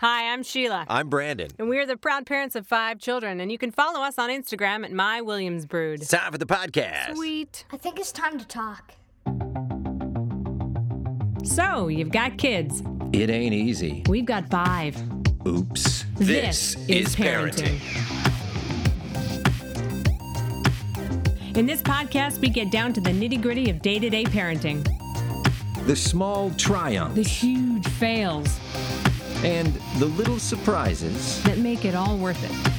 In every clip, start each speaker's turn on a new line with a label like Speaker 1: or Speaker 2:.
Speaker 1: Hi, I'm Sheila.
Speaker 2: I'm Brandon.
Speaker 1: and we're the proud parents of five children, and you can follow us on Instagram at My Williams Brood.
Speaker 2: It's time for the podcast.
Speaker 1: Sweet.
Speaker 3: I think it's time to talk.
Speaker 1: So, you've got kids.
Speaker 2: It ain't easy.
Speaker 1: We've got five.
Speaker 2: Oops.
Speaker 1: This is parenting. In this podcast, we get down to the nitty gritty of day to day parenting,
Speaker 2: The small triumphs
Speaker 1: the huge fails
Speaker 2: and the little surprises.
Speaker 1: that make it all worth it.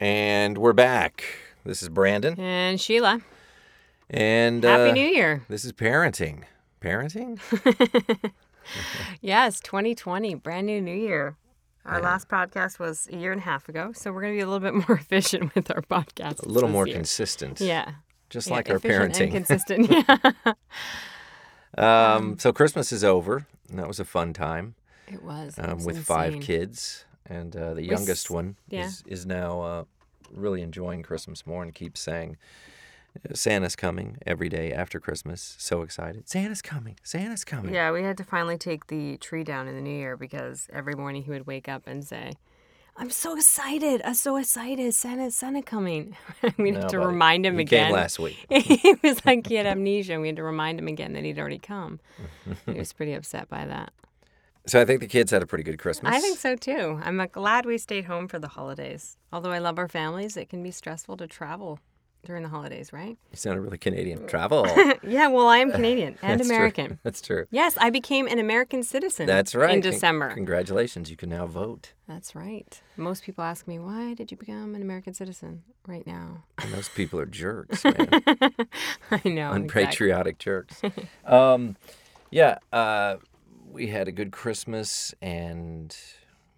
Speaker 2: And we're back. This is Brandon.
Speaker 1: And Sheila,
Speaker 2: And
Speaker 1: Happy
Speaker 2: uh,
Speaker 1: New Year.
Speaker 2: This is parenting. Parenting?
Speaker 1: Yes, 2020, brand new New Year. Our last podcast was a year and a half ago, so we're going to be a little bit more efficient with our podcast.
Speaker 2: A little more
Speaker 1: year.
Speaker 2: consistent.
Speaker 1: Yeah.
Speaker 2: Just
Speaker 1: Yeah,
Speaker 2: like our parenting.
Speaker 1: consistent. Yeah.
Speaker 2: um, so Christmas is over. And that was a fun time
Speaker 1: it was. it
Speaker 2: um,
Speaker 1: was
Speaker 2: with five kids. And uh, the
Speaker 1: s-
Speaker 2: youngest one
Speaker 1: yeah.
Speaker 2: is, is now uh, really enjoying Christmas more and keeps saying, Santa's coming every day after Christmas. So excited. Santa's coming. Santa's coming.
Speaker 1: Yeah, we had to finally take the tree down in the new year because every morning he would wake up and say, I'm so excited. I'm so excited. Santa, Santa coming. we had
Speaker 2: No,
Speaker 1: to
Speaker 2: buddy.
Speaker 1: remind him
Speaker 2: He
Speaker 1: again.
Speaker 2: came last week.
Speaker 1: he was like he had amnesia. We had to remind him again that he'd already come. he was pretty upset by that.
Speaker 2: So I think the kids had a pretty good Christmas.
Speaker 1: I think so too. I'm uh, glad we stayed home for the holidays. Although I love our families, it can be stressful to travel during the holidays, right?
Speaker 2: You sounded really Canadian. Travel.
Speaker 1: yeah, well, I am Canadian and
Speaker 2: That's true.
Speaker 1: American.
Speaker 2: That's true.
Speaker 1: Yes, I became an American citizen.
Speaker 2: That's right.
Speaker 1: In
Speaker 2: Con-
Speaker 1: December.
Speaker 2: congratulations. You can now vote.
Speaker 1: That's right. Most people ask me, why did you become an American citizen right now?
Speaker 2: And those people are jerks, man.
Speaker 1: I know. exactly.
Speaker 2: Unpatriotic jerks. Um, yeah, uh, we had a good Christmas and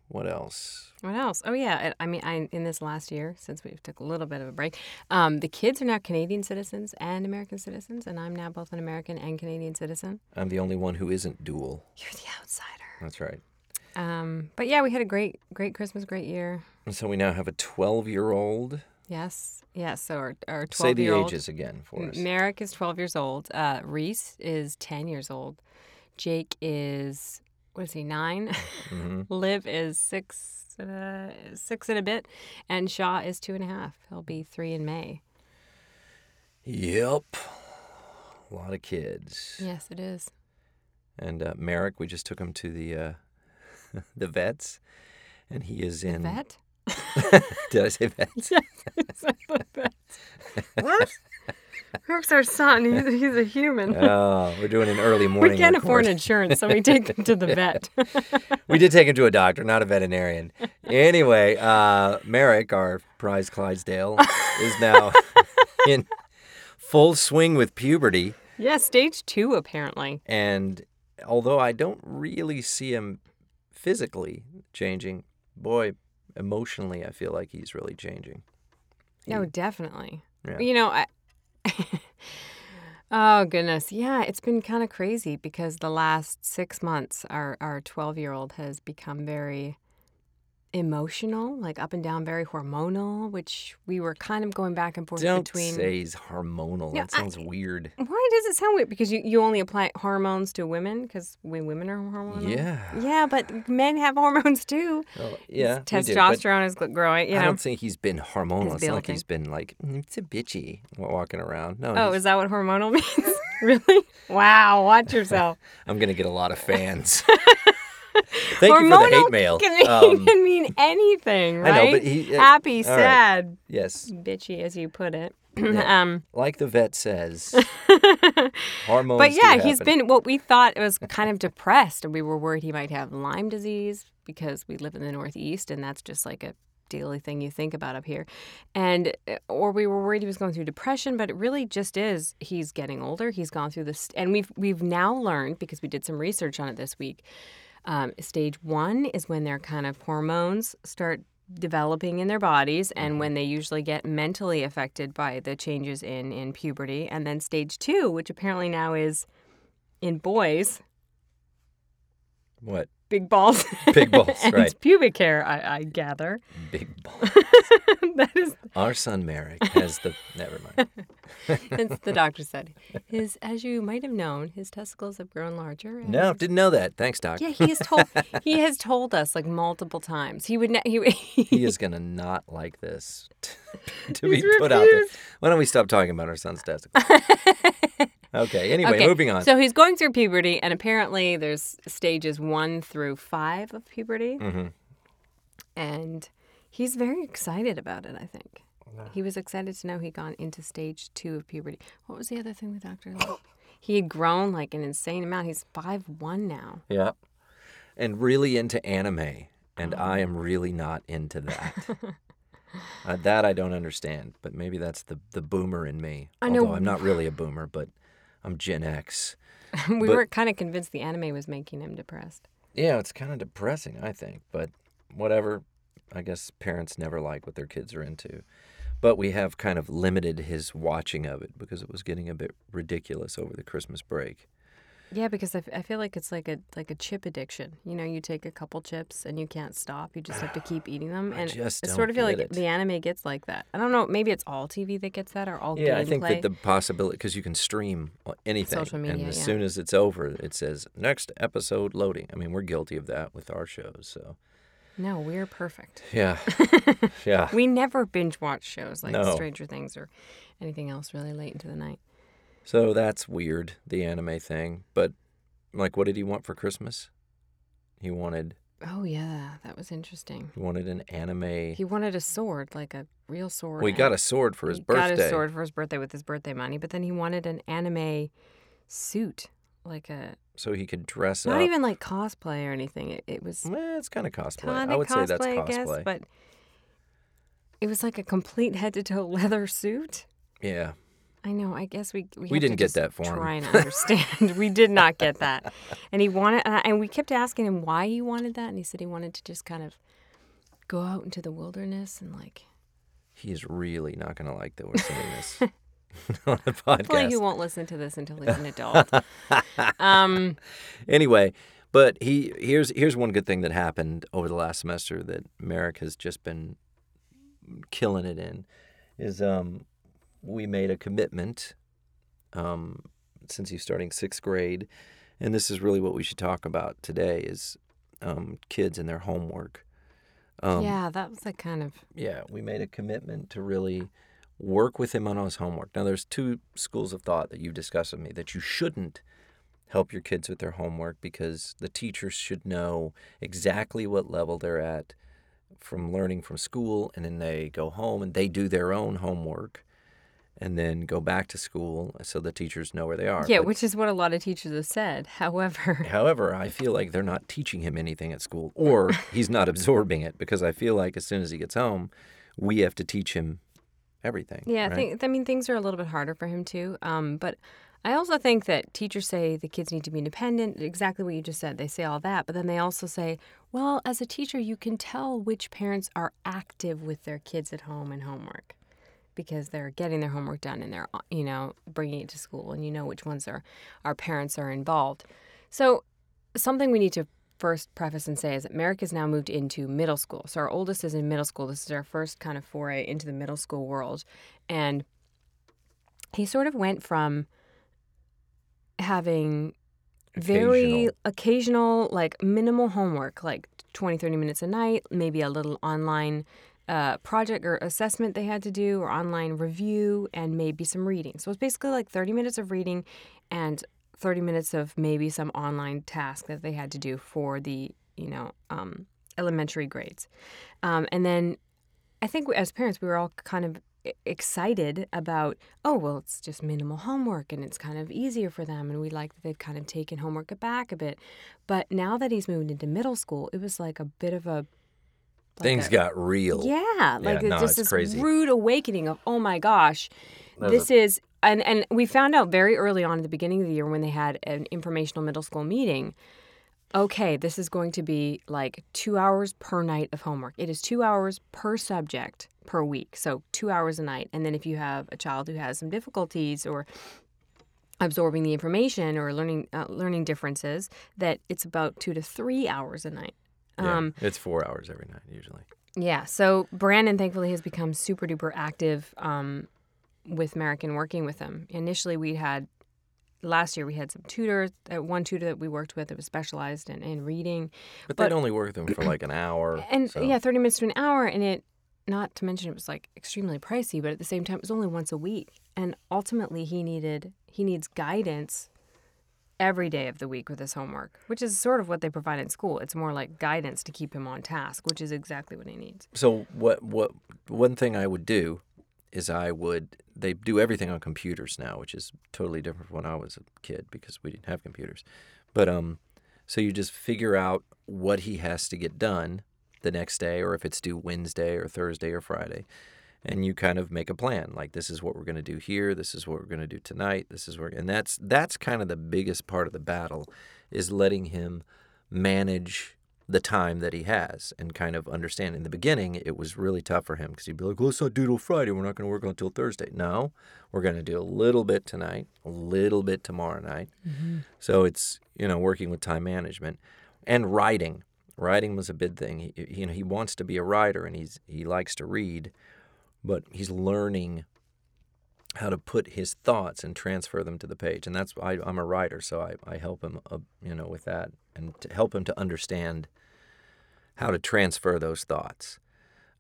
Speaker 2: what else?
Speaker 1: What else? Oh yeah, I I mean, I, in this last year, since we took a little bit of a break, um, the kids are now Canadian citizens and American citizens, and I'm now both an American and Canadian citizen.
Speaker 2: I'm the only one who isn't dual.
Speaker 1: You're the outsider.
Speaker 2: That's right.
Speaker 1: Um, but yeah, we had a great, great Christmas, great year.
Speaker 2: And so we now have a 12 year old.
Speaker 1: Yes, yes. So our our
Speaker 2: Say
Speaker 1: twelve
Speaker 2: the
Speaker 1: year old Say the
Speaker 2: ages again for us.
Speaker 1: Merrick is twelve years old. Uh, Reese is ten years old. Jake is what is he nine?
Speaker 2: hmm
Speaker 1: Liv is six, uh, six and a bit, and Shaw is two and a half. He'll be three in May.
Speaker 2: Yep. A lot of kids.
Speaker 1: Yes, it is.
Speaker 2: And uh, Merrick, we just took him to the uh, the vets, and he is in.
Speaker 1: the Vet?
Speaker 2: Did I say vets?
Speaker 1: what? Merrick's our son. He's, he's a human.
Speaker 2: Oh, we're doing an early morning.
Speaker 1: we can't afford
Speaker 2: record.
Speaker 1: insurance, so we take him to the vet.
Speaker 2: We did take him to a doctor, not a veterinarian. Anyway, uh, Merrick, our prize Clydesdale, is now in full swing with puberty.
Speaker 1: yeah, stage two, apparently.
Speaker 2: And although I don't really see him physically changing, boy, emotionally, I feel like he's really changing.
Speaker 1: No, definitely.
Speaker 2: Yeah.
Speaker 1: You know, I. oh goodness, yeah, it's been kind of crazy because the last six months, our our twelve year old has become very emotional, like up and down, very hormonal, which we were kind of going back and forth
Speaker 2: Don't
Speaker 1: between.
Speaker 2: say he's hormonal.
Speaker 1: Yeah,
Speaker 2: that sounds weird.
Speaker 1: Why does it sound weird? Because you, you only apply hormones to women because we women are hormonal.
Speaker 2: Yeah.
Speaker 1: Yeah, but men have hormones too.
Speaker 2: Well, yeah. we do,
Speaker 1: Testosterone is growing. You
Speaker 2: I don't think he's been hormonal. It's like he's been like "Mm, it's a bitchy walking around. No,
Speaker 1: Oh,
Speaker 2: he's-
Speaker 1: is that what hormonal means? really? Wow, watch yourself.
Speaker 2: I'm gonna get a lot of fans. Thank you for the
Speaker 1: Hormonal
Speaker 2: hate mail.
Speaker 1: Can mean,
Speaker 2: Um,
Speaker 1: can mean anything, right?
Speaker 2: I know, but he- uh,
Speaker 1: happy,
Speaker 2: all right.
Speaker 1: sad,
Speaker 2: yes,
Speaker 1: bitchy, as you put it. um,
Speaker 2: like the vet says, hormones.
Speaker 1: but yeah, he's been what we thought was kind of depressed. And we were worried he might have Lyme disease because we live in the Northeast, and that's just like a daily thing you think about up here. And uh, or we were worried he was going through depression, but it really just is he's getting older. He's gone through this and we've we've now learned because we did some research on it this week. Um, stage one is when their kind of hormones start developing in their bodies and when they usually get mentally affected by the changes in in puberty and then stage 2 which apparently now is in boys
Speaker 2: What?
Speaker 1: big balls.
Speaker 2: Big balls,
Speaker 1: and
Speaker 2: right.
Speaker 1: pubic hair, I, I gather.
Speaker 2: Big balls
Speaker 1: that is,
Speaker 2: Our son Merrick has the. Never mind.
Speaker 1: as the doctor said. His, as you might have known, his testicles have grown larger. and
Speaker 2: No, didn't know that. Thanks, Doc.
Speaker 1: Yeah, he has told he has told us like multiple times. He would ne- he
Speaker 2: He is gonna not like this to be
Speaker 1: He's
Speaker 2: put out there.
Speaker 1: refused.
Speaker 2: Why don't we stop talking about our son's testicles? okay. Anyway, moving on.
Speaker 1: So he's going through puberty, and apparently there's stages one through five of puberty,
Speaker 2: Mhm.
Speaker 1: and he's very excited about it. I think he was excited to know he'd gone into stage two of puberty. What was the other thing the doctor? Like? he had grown like an insane amount. He's five one now.
Speaker 2: Yeah. And really into anime, and
Speaker 1: Oh.
Speaker 2: I am really not into that. uh, that I don't understand, but maybe that's the the boomer in me.
Speaker 1: I know-
Speaker 2: Although I'm not really a boomer, but I'm Gen X.
Speaker 1: we
Speaker 2: But-
Speaker 1: were kind of convinced the anime was making him depressed.
Speaker 2: Yeah, it's kind of depressing, I think, but whatever. I guess parents never like what their kids are into. But we have kind of limited his watching of it because it was getting a bit ridiculous over the Christmas break.
Speaker 1: Yeah, because I, f- I feel like it's like a like a chip addiction. You know, you take a couple chips and you can't stop. You just have to keep eating them.
Speaker 2: I
Speaker 1: And
Speaker 2: just
Speaker 1: I sort of feel like
Speaker 2: it.
Speaker 1: the anime gets like that. I don't know. Maybe it's all TV that gets that, or all
Speaker 2: Yeah. I think that the possibility because you can stream anything,
Speaker 1: Social media, and
Speaker 2: as
Speaker 1: yeah.
Speaker 2: soon as it's over, it says next episode loading. I mean, we're guilty of that with our shows, so
Speaker 1: No, we're perfect.
Speaker 2: yeah, yeah.
Speaker 1: We never binge watch shows like
Speaker 2: No.
Speaker 1: Stranger Things or anything else really late into the night.
Speaker 2: So that's weird, the anime thing. But like, what did he want for Christmas? He wanted
Speaker 1: Oh yeah, that was interesting.
Speaker 2: he wanted an anime.
Speaker 1: He wanted a sword, like a real sword.
Speaker 2: Well, he got a sword for his
Speaker 1: he
Speaker 2: birthday.
Speaker 1: Got a sword for his birthday with his birthday money, but then he wanted an anime suit, like a
Speaker 2: so he could dress up.
Speaker 1: not
Speaker 2: up.
Speaker 1: even like cosplay or anything. It, it was
Speaker 2: Eh, it's kind of cosplay.
Speaker 1: kind
Speaker 2: I
Speaker 1: of
Speaker 2: would
Speaker 1: cosplay,
Speaker 2: say that's
Speaker 1: I
Speaker 2: cosplay.
Speaker 1: guess, but it was like a complete head to toe leather suit.
Speaker 2: yeah,
Speaker 1: I know. I guess we we,
Speaker 2: We
Speaker 1: have to
Speaker 2: didn't get
Speaker 1: just
Speaker 2: that for him.
Speaker 1: Try and understand. we did not get that, and he wanted, and, I, and we kept asking him why he wanted that, and he said he wanted to just kind of go out into the wilderness and like.
Speaker 2: he's really not going to like that we're saying this on the podcast.
Speaker 1: Hopefully, he won't listen to this until he's an adult. um,
Speaker 2: anyway, but he here's here's one good thing that happened over the last semester that Merrick has just been killing it in is um we made a commitment um since he's starting sixth grade, and this is really what we should talk about today is um kids and their homework. Um,
Speaker 1: yeah, that was a kind of
Speaker 2: yeah, we made a commitment to really work with him on his homework. Now, there's two schools of thought that you've discussed with me that you shouldn't help your kids with their homework because the teachers should know exactly what level they're at from learning from school, and then they go home and they do their own homework and then go back to school so the teachers know where they are.
Speaker 1: yeah,
Speaker 2: But-
Speaker 1: which is what a lot of teachers have said. However,
Speaker 2: However, I feel like they're not teaching him anything at school, or he's not absorbing it because I feel like as soon as he gets home, we have to teach him everything.
Speaker 1: yeah, I
Speaker 2: right?
Speaker 1: think I mean things are a little bit harder for him too. Um, but I also think that teachers say the kids need to be independent. Exactly what you just said. They say all that, but then they also say, well, as a teacher, you can tell which parents are active with their kids at home and homework because they're getting their homework done and they're you know bringing it to school, and you know which ones are our parents are involved. So something we need to first preface and say is that Merrick has now moved into middle school. So our oldest is in middle school. This is our first kind of foray into the middle school world. And he sort of went from having very
Speaker 2: Occasional.
Speaker 1: occasional, like minimal homework, like 20, 30 minutes a night, maybe a little online uh, project or assessment they had to do, or online review, and maybe some reading. So it's basically like 30 minutes of reading and 30 minutes of maybe some online task that they had to do for the, you know, um, elementary grades. Um, and then I think as parents, we were all kind of excited about, oh, well, it's just minimal homework and it's kind of easier for them. And we like that they've kind of taken homework back a bit. But now that he's moved into middle school, it was like a bit of a. like
Speaker 2: Things
Speaker 1: a-
Speaker 2: got real.
Speaker 1: Yeah, like
Speaker 2: no,
Speaker 1: it's just
Speaker 2: it's
Speaker 1: this
Speaker 2: crazy.
Speaker 1: rude awakening of, oh my gosh,
Speaker 2: There's
Speaker 1: this is. And, and we found out very early on at the beginning of the year when they had an informational middle school meeting okay, this is going to be like two hours per night of homework. It is two hours per subject per week. So two hours a night. And then if you have a child who has some difficulties or absorbing the information or learning uh, learning differences that it's about two to three hours a night.
Speaker 2: Yeah,
Speaker 1: Um,
Speaker 2: it's four hours every night usually.
Speaker 1: yeah. So Brandon thankfully has become super duper active um, with Merrick and working with him. Initially, we had last year we had some tutors. Uh, one tutor that we worked with that was specialized in, in reading,
Speaker 2: But,
Speaker 1: but-
Speaker 2: they'd only work with them for like an hour.
Speaker 1: and
Speaker 2: so-
Speaker 1: yeah, thirty minutes to an hour, and it. Not to mention it was like extremely pricey, but at the same time it was only once a week. And ultimately he needed he needs guidance every day of the week with his homework, which is sort of what they provide in school. It's more like guidance to keep him on task, which is exactly what he needs.
Speaker 2: So what what one thing I would do is I would they do everything on computers now, which is totally different from when I was a kid because we didn't have computers. But um so you just figure out what he has to get done the next day or if it's due Wednesday or Thursday or Friday. And you kind of make a plan like this is what we're going to do here, this is what we're going to do tonight, this is where and that's that's kind of the biggest part of the battle is letting him manage the time that he has and kind of understand. In the beginning, it was really tough for him because he'd be like, well, let's not do till Friday. We're not going to work until Thursday. No, we're going to do a little bit tonight, a little bit tomorrow night. Mm-hmm. So it's, you know, working with time management and writing. Writing was a big thing. He- you know, he wants to be a writer and he's he likes to read, but he's learning how to put his thoughts and transfer them to the page. And that's I, I'm a writer, so I, I help him, uh, you know, with that and to help him to understand how to transfer those thoughts.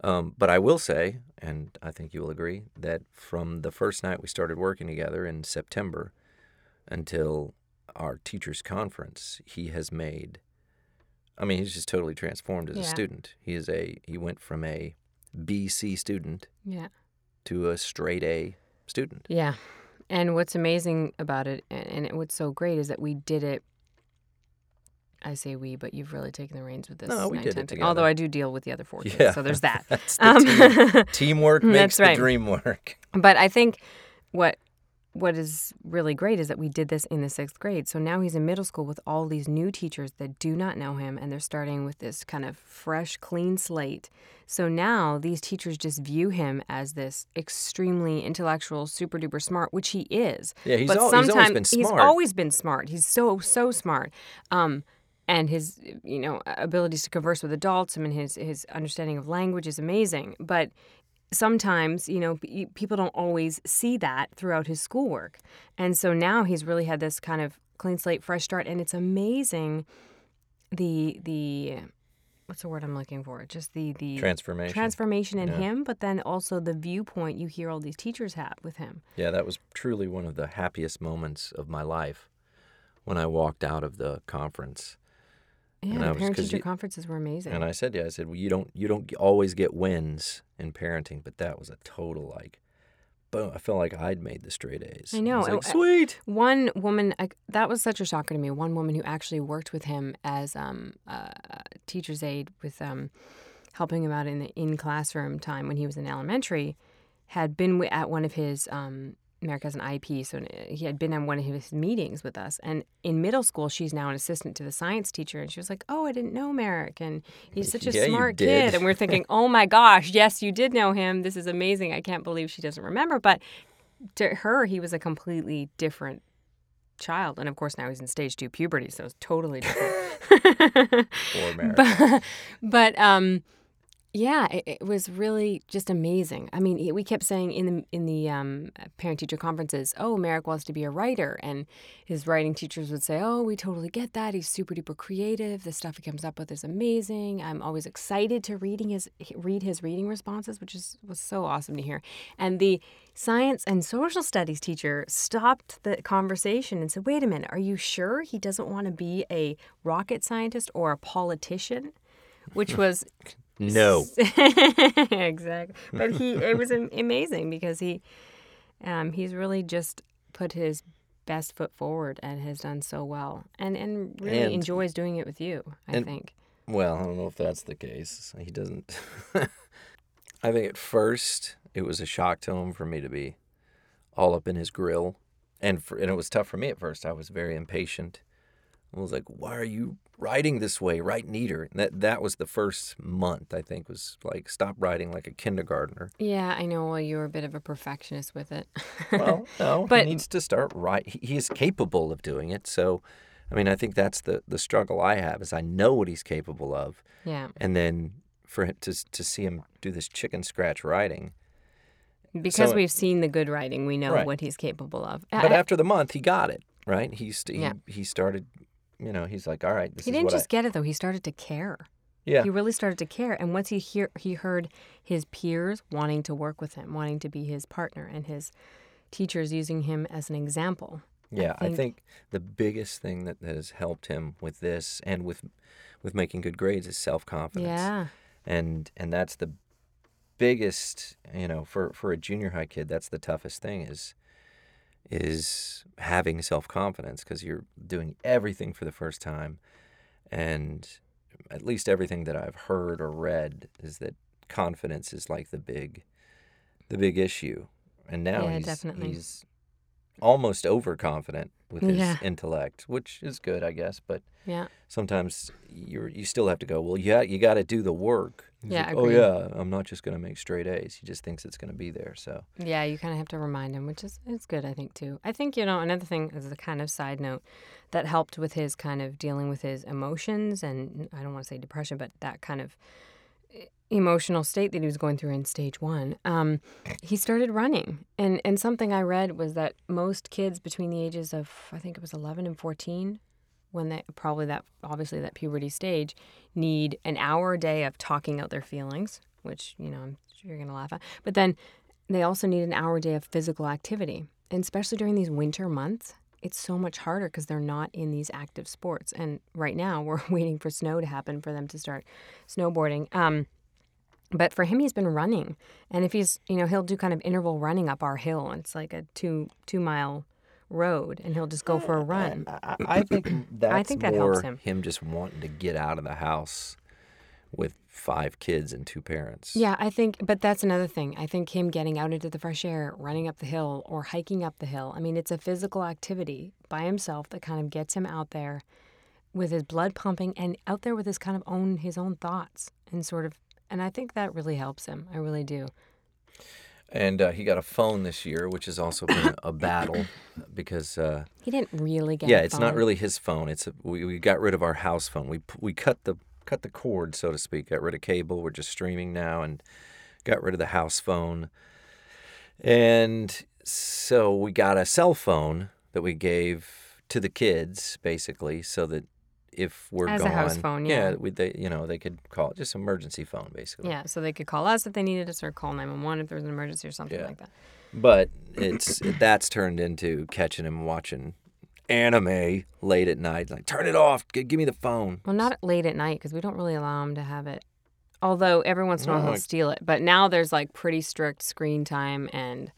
Speaker 2: Um, but I will say, and I think you will agree, that from the first night we started working together in September until our teachers' conference, he has made. I mean, he's just totally transformed as a student. He is a he went from a BC student
Speaker 1: Yeah.
Speaker 2: to a straight A student.
Speaker 1: Yeah. And what's amazing about it and, and what's so great is that we did it I say we, but you've really taken the reins with this.
Speaker 2: No, we did it
Speaker 1: 9/10 thing.
Speaker 2: together.
Speaker 1: Although I do deal with the other four kids,
Speaker 2: Yeah,
Speaker 1: so there's that.
Speaker 2: The
Speaker 1: Um,
Speaker 2: team. Teamwork makes
Speaker 1: That's
Speaker 2: the dream work.
Speaker 1: But I think what what is really great is that we did this in the sixth grade. So now he's in middle school with all these new teachers that do not know him, and they're starting with this kind of fresh, clean slate. So now these teachers just view him as this extremely intellectual, super duper smart, which he is.
Speaker 2: Yeah, he's
Speaker 1: but
Speaker 2: al- he's always
Speaker 1: sometimes
Speaker 2: been
Speaker 1: he's always been smart. He's so so smart. Um, and his you know abilities to converse with adults I mean his his understanding of language is amazing but sometimes you know people don't always see that throughout his schoolwork and so now he's really had this kind of clean slate fresh start and it's amazing the the what's the word i'm looking for just the the
Speaker 2: Transformation.
Speaker 1: transformation in
Speaker 2: Yeah.
Speaker 1: him but then also the viewpoint you hear all these teachers have with him
Speaker 2: Yeah, that was truly one of the happiest moments of my life when I walked out of the conference.
Speaker 1: yeah
Speaker 2: And
Speaker 1: the
Speaker 2: was-
Speaker 1: parent teacher conferences were amazing
Speaker 2: And I said, yeah, I said, well, you don't you don't always get wins in parenting, but that was a total like, boom. I felt like I'd made the straight A's.
Speaker 1: I know,
Speaker 2: was like, sweet.
Speaker 1: One woman, I, that was such a shocker to me. One woman who actually worked with him as um, a teacher's aide with um, helping him out in the in classroom time when he was in elementary, had been at one of his. Um, Merrick has an IEP, so he had been on one of his meetings with us. And in middle school, she's now an assistant to the science teacher, and she was like, "Oh, I didn't know Merrick, and he's such a
Speaker 2: Yeah,
Speaker 1: smart kid." And we're thinking, "Oh my gosh, yes, you did know him. This is amazing. I can't believe she doesn't remember." But to her, he was a completely different child. And of course, now he's in stage two puberty, so it's totally different.
Speaker 2: Poor Merrick.
Speaker 1: but, but um, yeah, it, it was really just amazing. I mean, we kept saying in the in the um, parent teacher conferences, "Oh, Merrick wants to be a writer," and his writing teachers would say, "Oh, we totally get that. He's super duper creative. The stuff he comes up with is amazing. I'm always excited to reading his read his reading responses, which is was so awesome to hear." And the science and social studies teacher stopped the conversation and said, "Wait a minute. Are you sure he doesn't want to be a rocket scientist or a politician?" Which was
Speaker 2: no.
Speaker 1: exactly. But he it was amazing because he um, he's really just put his best foot forward and has done so well and and really
Speaker 2: And-
Speaker 1: enjoys doing it with you. I
Speaker 2: and-
Speaker 1: think.
Speaker 2: Well, I don't know if that's the case. He doesn't. I think at first it was a shock to him for me to be all up in his grill, and for, and it was tough for me at first. I was very impatient. I was like, "Why are you writing this way? Write neater." That that was the first month I think was like stop writing like a kindergartner.
Speaker 1: Yeah, I know. Well, you were a bit of a perfectionist with it.
Speaker 2: Well, no,
Speaker 1: But-
Speaker 2: he needs to start right. He, he is capable of doing it. So, I mean, I think that's the the struggle I have is I know what he's capable of,
Speaker 1: yeah,
Speaker 2: and then for him to to see him do this chicken scratch writing.
Speaker 1: because
Speaker 2: So-
Speaker 1: we've seen the good writing, we know
Speaker 2: Right.
Speaker 1: what he's capable of.
Speaker 2: But
Speaker 1: I-
Speaker 2: after the month, he got it right. He st-
Speaker 1: Yeah.
Speaker 2: he, he started. You know, he's like, all right, this
Speaker 1: he didn't just
Speaker 2: I.
Speaker 1: get it though; he started to care.
Speaker 2: Yeah,
Speaker 1: He really started to care, and once he hear he heard his peers wanting to work with him, wanting to be his partner, and his teachers using him as an example.
Speaker 2: Yeah, I
Speaker 1: think-
Speaker 2: think the biggest thing that, that has helped him with this and with with making good grades is self confidence.
Speaker 1: Yeah,
Speaker 2: And and that's the biggest, you know, for for a junior high kid, that's the toughest thing is is having self confidence because you're doing everything for the first time, and at least everything that I've heard or read is that confidence is like the big the big issue. And now
Speaker 1: Yeah,
Speaker 2: he's
Speaker 1: definitely.
Speaker 2: he's almost overconfident with his
Speaker 1: Yeah.
Speaker 2: intellect, which is good, I guess. But
Speaker 1: yeah,
Speaker 2: sometimes you you still have to go. Well, yeah, you got to do the work. He's
Speaker 1: Yeah,
Speaker 2: like, oh yeah, I'm not just gonna make straight A's. He just thinks it's gonna be there. So
Speaker 1: yeah. You kind of have to remind him, which is it's good, I think too. I think you know another thing as a kind of side note that helped with his kind of dealing with his emotions and I don't want to say depression, but that kind of emotional state that he was going through in stage one. Um, he started running, and and something I read was that most kids between the ages of I think it was 11 and 14 when they probably that obviously that puberty stage need an hour a day of talking out their feelings which you know i'm sure you're going to laugh at. But then they also need an hour a day of physical activity. And especially during these winter months it's so much harder because they're not in these active sports. And right now we're waiting for snow to happen for them to start snowboarding. Um, but for him he's been running and if he's you know he'll do kind of interval running up our hill and it's like a two two mile road and he'll just go for a run
Speaker 2: I, I think that's
Speaker 1: think that helps him.
Speaker 2: just wanting to get out of the house with five kids and two parents.
Speaker 1: Yeah, I think, but that's another thing. I think him getting out into the fresh air, running up the hill, or hiking up the hill. I mean, it's a physical activity by himself that kind of gets him out there with his blood pumping and out there with his kind of own his own thoughts and sort of. And I think that really helps him. I really do.
Speaker 2: And uh, he got a phone this year, which has also been a battle because. Uh,
Speaker 1: He didn't really get.
Speaker 2: yeah, it's not really his phone. It's a, we, we got rid of our house phone. We we cut the cut the cord, so to speak. Got rid of cable. We're just streaming now, and got rid of the house phone. And so we got a cell phone that we gave to the kids, basically, so that if we're
Speaker 1: As a
Speaker 2: gone,
Speaker 1: house phone, yeah.
Speaker 2: we, they you know they could call it just emergency phone, basically.
Speaker 1: Yeah, so they could call us if they needed us, or call nine one one if there was an emergency or something
Speaker 2: Yeah.
Speaker 1: like that.
Speaker 2: But it's that's turned into catching him watching anime late at night. Like, turn it off. G- give me the phone.
Speaker 1: Well, not late at night because we don't really allow him to have it. Although every once in a while he'll steal it, but now there's like pretty strict screen time and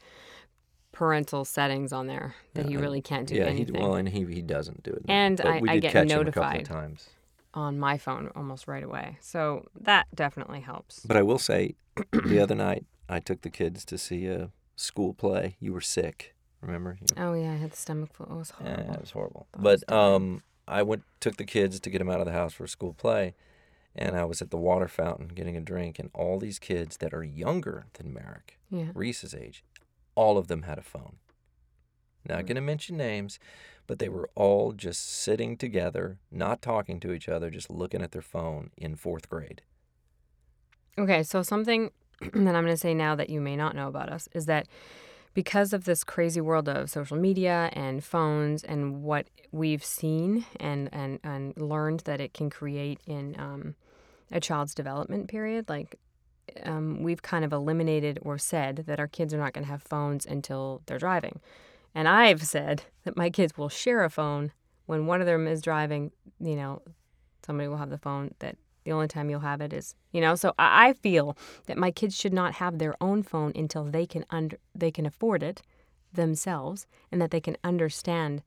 Speaker 1: parental settings on there that he really can't do
Speaker 2: yeah, he,
Speaker 1: anything
Speaker 2: well, and he he doesn't do it. now.
Speaker 1: And
Speaker 2: But
Speaker 1: I-
Speaker 2: we
Speaker 1: I get
Speaker 2: catch him a couple
Speaker 1: notified.
Speaker 2: of times.
Speaker 1: on my phone almost right away. So that definitely helps.
Speaker 2: But I will say, the other night I took the kids to see a school play. You were sick, remember? You-
Speaker 1: Oh yeah, I had the stomach flu. It was
Speaker 2: Yeah,
Speaker 1: horrible.
Speaker 2: it was horrible.
Speaker 1: Thought it was
Speaker 2: But um, I went took the kids to get them out of the house for a school play, and I was at the water fountain getting a drink, and all these kids that are younger than Merrick,
Speaker 1: Yeah.
Speaker 2: Reese's age, all of them had a phone. Not
Speaker 1: Hmm.
Speaker 2: going to mention names, but they were all just sitting together, not talking to each other, just looking at their phone in fourth grade.
Speaker 1: Okay, so something that I'm going to say now that you may not know about us is that because of this crazy world of social media and phones and what we've seen and and, and learned that it can create in um, a child's development period, like um, we've kind of eliminated or said that our kids are not going to have phones until they're driving. And I've said that my kids will share a phone when one of them is driving, you know, somebody will have the phone that the only time you'll have it is, you know, so I I feel that my kids should not have their own phone until they can under they can afford it themselves and that they can understand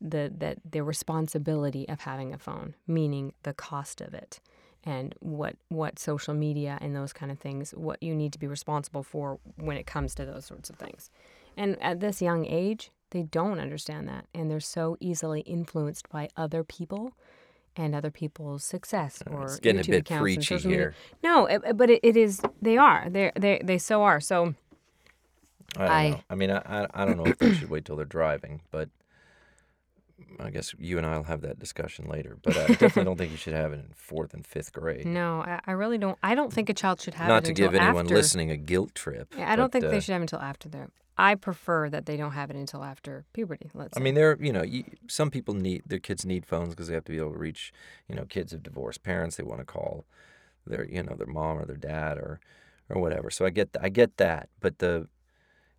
Speaker 1: the that the responsibility of having a phone, meaning the cost of it and what what social media and those kind of things, what you need to be responsible for when it comes to those sorts of things. And at this young age, They don't understand that. And they're so easily influenced by other people and other people's success or
Speaker 2: Uh, it's getting
Speaker 1: YouTube
Speaker 2: a bit
Speaker 1: accounts
Speaker 2: preachy here.
Speaker 1: No, it, but it, it is. They are. They they they so are. So
Speaker 2: I don't
Speaker 1: I-
Speaker 2: know. I mean, I, I I don't know if they should wait till they're driving, but I guess you and I will have that discussion later. But I definitely don't think you should have it in fourth and fifth grade.
Speaker 1: no, I, I really don't. I don't think a child should have
Speaker 2: Not
Speaker 1: it
Speaker 2: Not
Speaker 1: to
Speaker 2: give anyone
Speaker 1: after.
Speaker 2: listening a guilt trip.
Speaker 1: Yeah, I don't
Speaker 2: but,
Speaker 1: think
Speaker 2: uh,
Speaker 1: they should have it until after their. I prefer that they don't have it until after puberty. Let's.
Speaker 2: I
Speaker 1: say.
Speaker 2: mean, there. You know, you, some people need their kids need phones because they have to be able to reach. You know, kids of divorced parents. They want to call their you know their mom or their dad or or whatever. So I get I get that, but the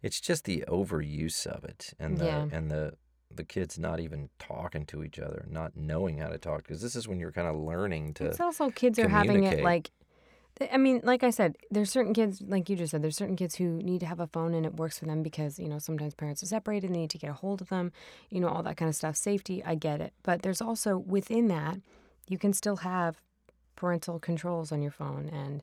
Speaker 2: it's just the overuse of it and the
Speaker 1: Yeah.
Speaker 2: and the the kids not even talking to each other, not knowing how to talk because this is when you're kind of learning to.
Speaker 1: It's also kids are having it like. I mean, like I said, there's certain kids, like you just said, there's certain kids who need to have a phone and it works for them because, you know, sometimes parents are separated and they need to get a hold of them, you know, all that kind of stuff. Safety, I get it. But there's also within that, you can still have parental controls on your phone and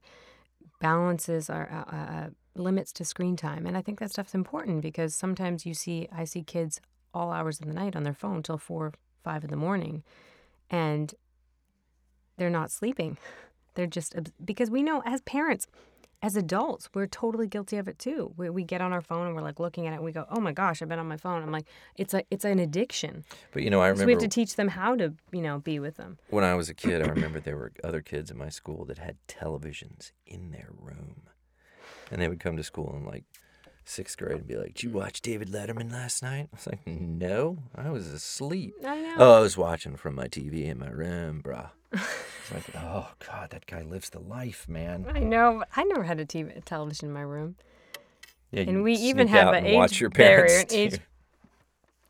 Speaker 1: balances are uh, uh, limits to screen time. And I think that stuff's important because sometimes you see, I see kids all hours of the night on their phone till four, five in the morning. And they're not sleeping. They're just because we know as parents, as adults, we're totally guilty of it too. We, we get on our phone and we're like looking at it. and We go, "Oh my gosh, I've been on my phone." I'm like, it's a it's an addiction.
Speaker 2: But you know, I
Speaker 1: So we have to teach them how to you know be with them.
Speaker 2: when I was a kid. I remember there were other kids in my school that had televisions in their room, and they would come to school and like sixth grade and be like, "Did you watch David Letterman last night?" I was like, "No, I was asleep."
Speaker 1: I know.
Speaker 2: Oh, I was watching from my TV in my room, bruh. It's like, oh god, that guy lives the life, man.
Speaker 1: I know. I never had a TV, a television in my room.
Speaker 2: Yeah,
Speaker 1: And we even have an age
Speaker 2: your
Speaker 1: barrier, an age-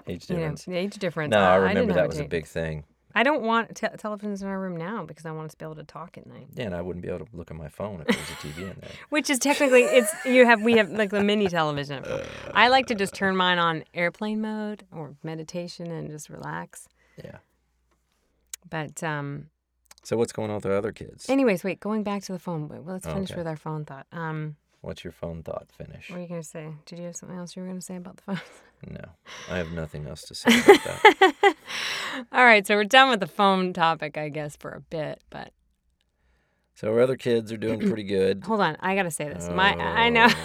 Speaker 2: age
Speaker 1: You know,
Speaker 2: difference.
Speaker 1: the age difference.
Speaker 2: No,
Speaker 1: Uh,
Speaker 2: I remember that was a big thing.
Speaker 1: I don't want te- televisions in our room now because I want us to be able to talk at night.
Speaker 2: Yeah, and I wouldn't be able to look at my phone if there was a TV in there.
Speaker 1: Which is technically it's you have we have like the mini television. I like to just turn mine on airplane mode or meditation and just relax.
Speaker 2: Yeah.
Speaker 1: But um
Speaker 2: So what's going on with the other kids?
Speaker 1: anyways, wait, going back to the phone. Wait, well, let's finish
Speaker 2: Okay.
Speaker 1: with our phone thought. Um
Speaker 2: What's your phone thought finish?
Speaker 1: what are you going to say? Did you have something else you were going to say about the phone?
Speaker 2: No, I have nothing else to say about that.
Speaker 1: All right, so we're done with the phone topic, I guess, for a bit, but
Speaker 2: So our other kids are doing pretty good.
Speaker 1: hold on, I got to say this. My I know
Speaker 2: Oh,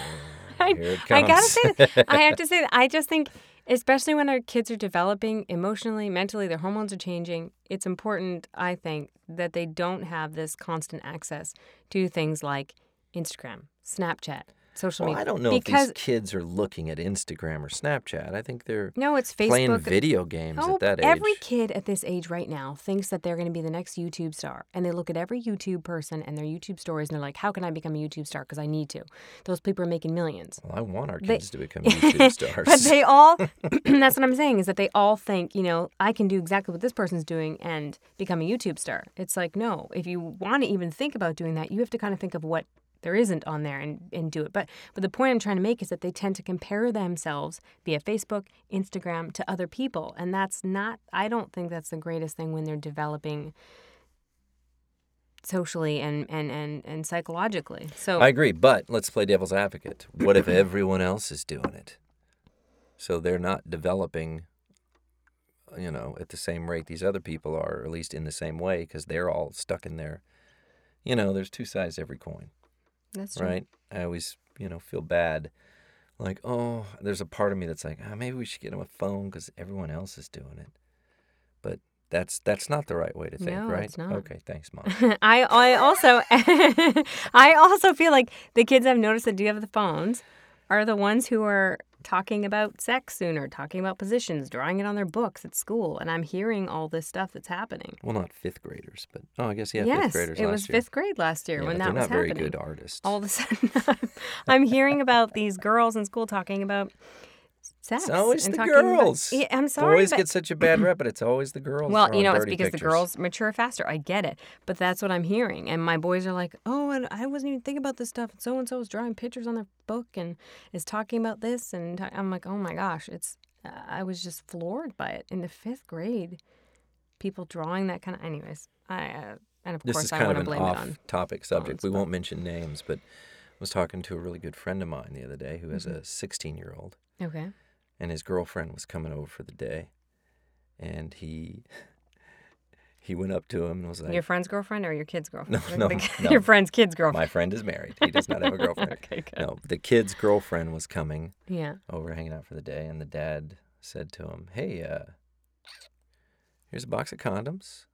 Speaker 1: I- I gotta say that. I have to say that. I just think, especially when our kids are developing emotionally, mentally, their hormones are changing. It's important, I think, that they don't have this constant access to things like Instagram, Snapchat, social
Speaker 2: well,
Speaker 1: media.
Speaker 2: I don't know
Speaker 1: because
Speaker 2: if these kids are looking at Instagram or Snapchat. I think they're
Speaker 1: no, it's Facebook.
Speaker 2: playing video games
Speaker 1: Oh,
Speaker 2: at that age.
Speaker 1: every kid at this age right now thinks that they're going to be the next YouTube star. And they look at every YouTube person and their YouTube stories and they're like, how can I become a YouTube star? Because I need to. Those people are making millions.
Speaker 2: well, I want our
Speaker 1: They-
Speaker 2: kids to become YouTube stars.
Speaker 1: But they all, that's what I'm saying, is that they all think, you know, I can do exactly what this person's doing and become a YouTube star. It's like, no, if you want to even think about doing that, you have to kind of think of what there isn't on there and, and do it. But but the point I'm trying to make is that they tend to compare themselves via Facebook, Instagram to other people. And that's not, I don't think that's the greatest thing when they're developing socially and, and, and, and psychologically. So
Speaker 2: I agree, but let's play devil's advocate. What if everyone else is doing it? So they're not developing, you know, at the same rate these other people are, or at least in the same way, because they're all stuck in their, you know, there's two sides to every coin,
Speaker 1: that's true.
Speaker 2: right? I always, you know, feel bad. Like, oh, there's a part of me that's like, ah, maybe we should get him a phone because everyone else is doing it. But that's that's not the right way to think,
Speaker 1: No,
Speaker 2: right?
Speaker 1: it's not.
Speaker 2: Okay, thanks, mom.
Speaker 1: I I also I also feel like the kids I've noticed that do have the phones are the ones who are talking about sex sooner, talking about positions, drawing it on their books at school, and I'm hearing all this stuff that's happening.
Speaker 2: well, not fifth graders, but oh, I guess yeah,
Speaker 1: yes,
Speaker 2: fifth graders.
Speaker 1: it was
Speaker 2: year.
Speaker 1: fifth grade last year
Speaker 2: Yeah,
Speaker 1: when that
Speaker 2: they're
Speaker 1: was
Speaker 2: not very good artists.
Speaker 1: All of a sudden, I'm, I'm hearing about these girls in school talking about sex.
Speaker 2: It's always the
Speaker 1: about-
Speaker 2: girls.
Speaker 1: yeah, I'm sorry,
Speaker 2: Boys
Speaker 1: but
Speaker 2: get such a bad rep, but it's always the girls.
Speaker 1: Well, you know, it's because the girls mature faster. I get it. But that's what I'm hearing. And my boys are like, oh, and I wasn't even thinking about this stuff. And so and so is drawing pictures on their book and is talking about this. And I'm like, oh my gosh, it's, uh, I was just floored by it in the fifth grade. People drawing that kind of, anyways. I, uh, and of
Speaker 2: This
Speaker 1: course, I want to blame it on.
Speaker 2: off-topic subject. We won't mention names, but I was talking to a really good friend of mine the other day who has
Speaker 1: Mm-hmm.
Speaker 2: a 16-year-old,
Speaker 1: Okay.
Speaker 2: And his girlfriend was coming over for the day, and he he went up to him and was like,
Speaker 1: Your friend's girlfriend or your kid's girlfriend?
Speaker 2: No, no,
Speaker 1: the-
Speaker 2: no.
Speaker 1: Your friend's kid's girlfriend.
Speaker 2: "My friend is married. He does not have a girlfriend."
Speaker 1: okay, good.
Speaker 2: No, the kid's girlfriend was coming
Speaker 1: Yeah.
Speaker 2: over, hanging out for the day, and the dad said to him, "Hey, uh, here's a box of condoms.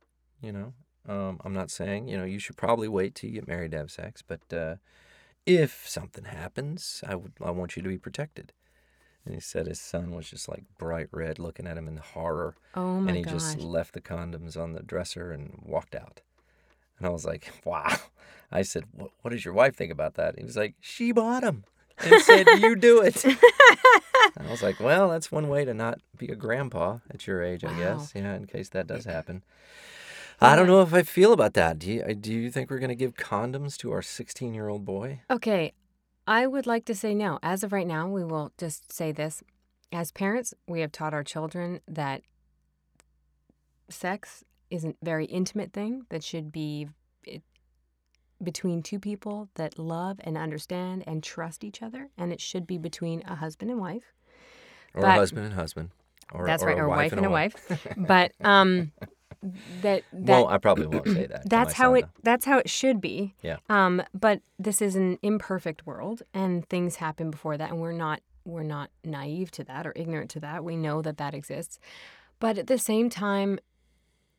Speaker 2: You know, um, I'm not saying you know you should probably wait till you get married to have sex, but uh, if something happens, I would I want you to be protected." And he said his son was just like bright red, looking at him in horror,
Speaker 1: Oh my
Speaker 2: and he
Speaker 1: gosh.
Speaker 2: just left the condoms on the dresser and walked out. And I was like, "Wow!" I said, "What, what does your wife think about that?" He was like, "She bought them." And said, "You do it." I was like, well, that's one way to not be a grandpa at your age, I
Speaker 1: Wow.
Speaker 2: guess. Yeah, in case that does happen. I don't know if I feel about that. Do you, uh, do you think we're going to give condoms to our 16 year old boy?
Speaker 1: Okay, I would like to say no. As of right now, we will just say this. As parents, we have taught our children that sex is a very intimate thing that should be between two people that love and understand and trust each other, and it should be between a husband and wife.
Speaker 2: Or
Speaker 1: But-
Speaker 2: husband and husband? Or,
Speaker 1: That's
Speaker 2: or
Speaker 1: right,
Speaker 2: a
Speaker 1: or
Speaker 2: wife and a wife?
Speaker 1: But um, that that
Speaker 2: well, I probably won't say that.
Speaker 1: that's how it that's how it should be
Speaker 2: Yeah.
Speaker 1: um but this is an imperfect world and things happen before that and we're not we're not naive to that or ignorant to that we know that that exists but at the same time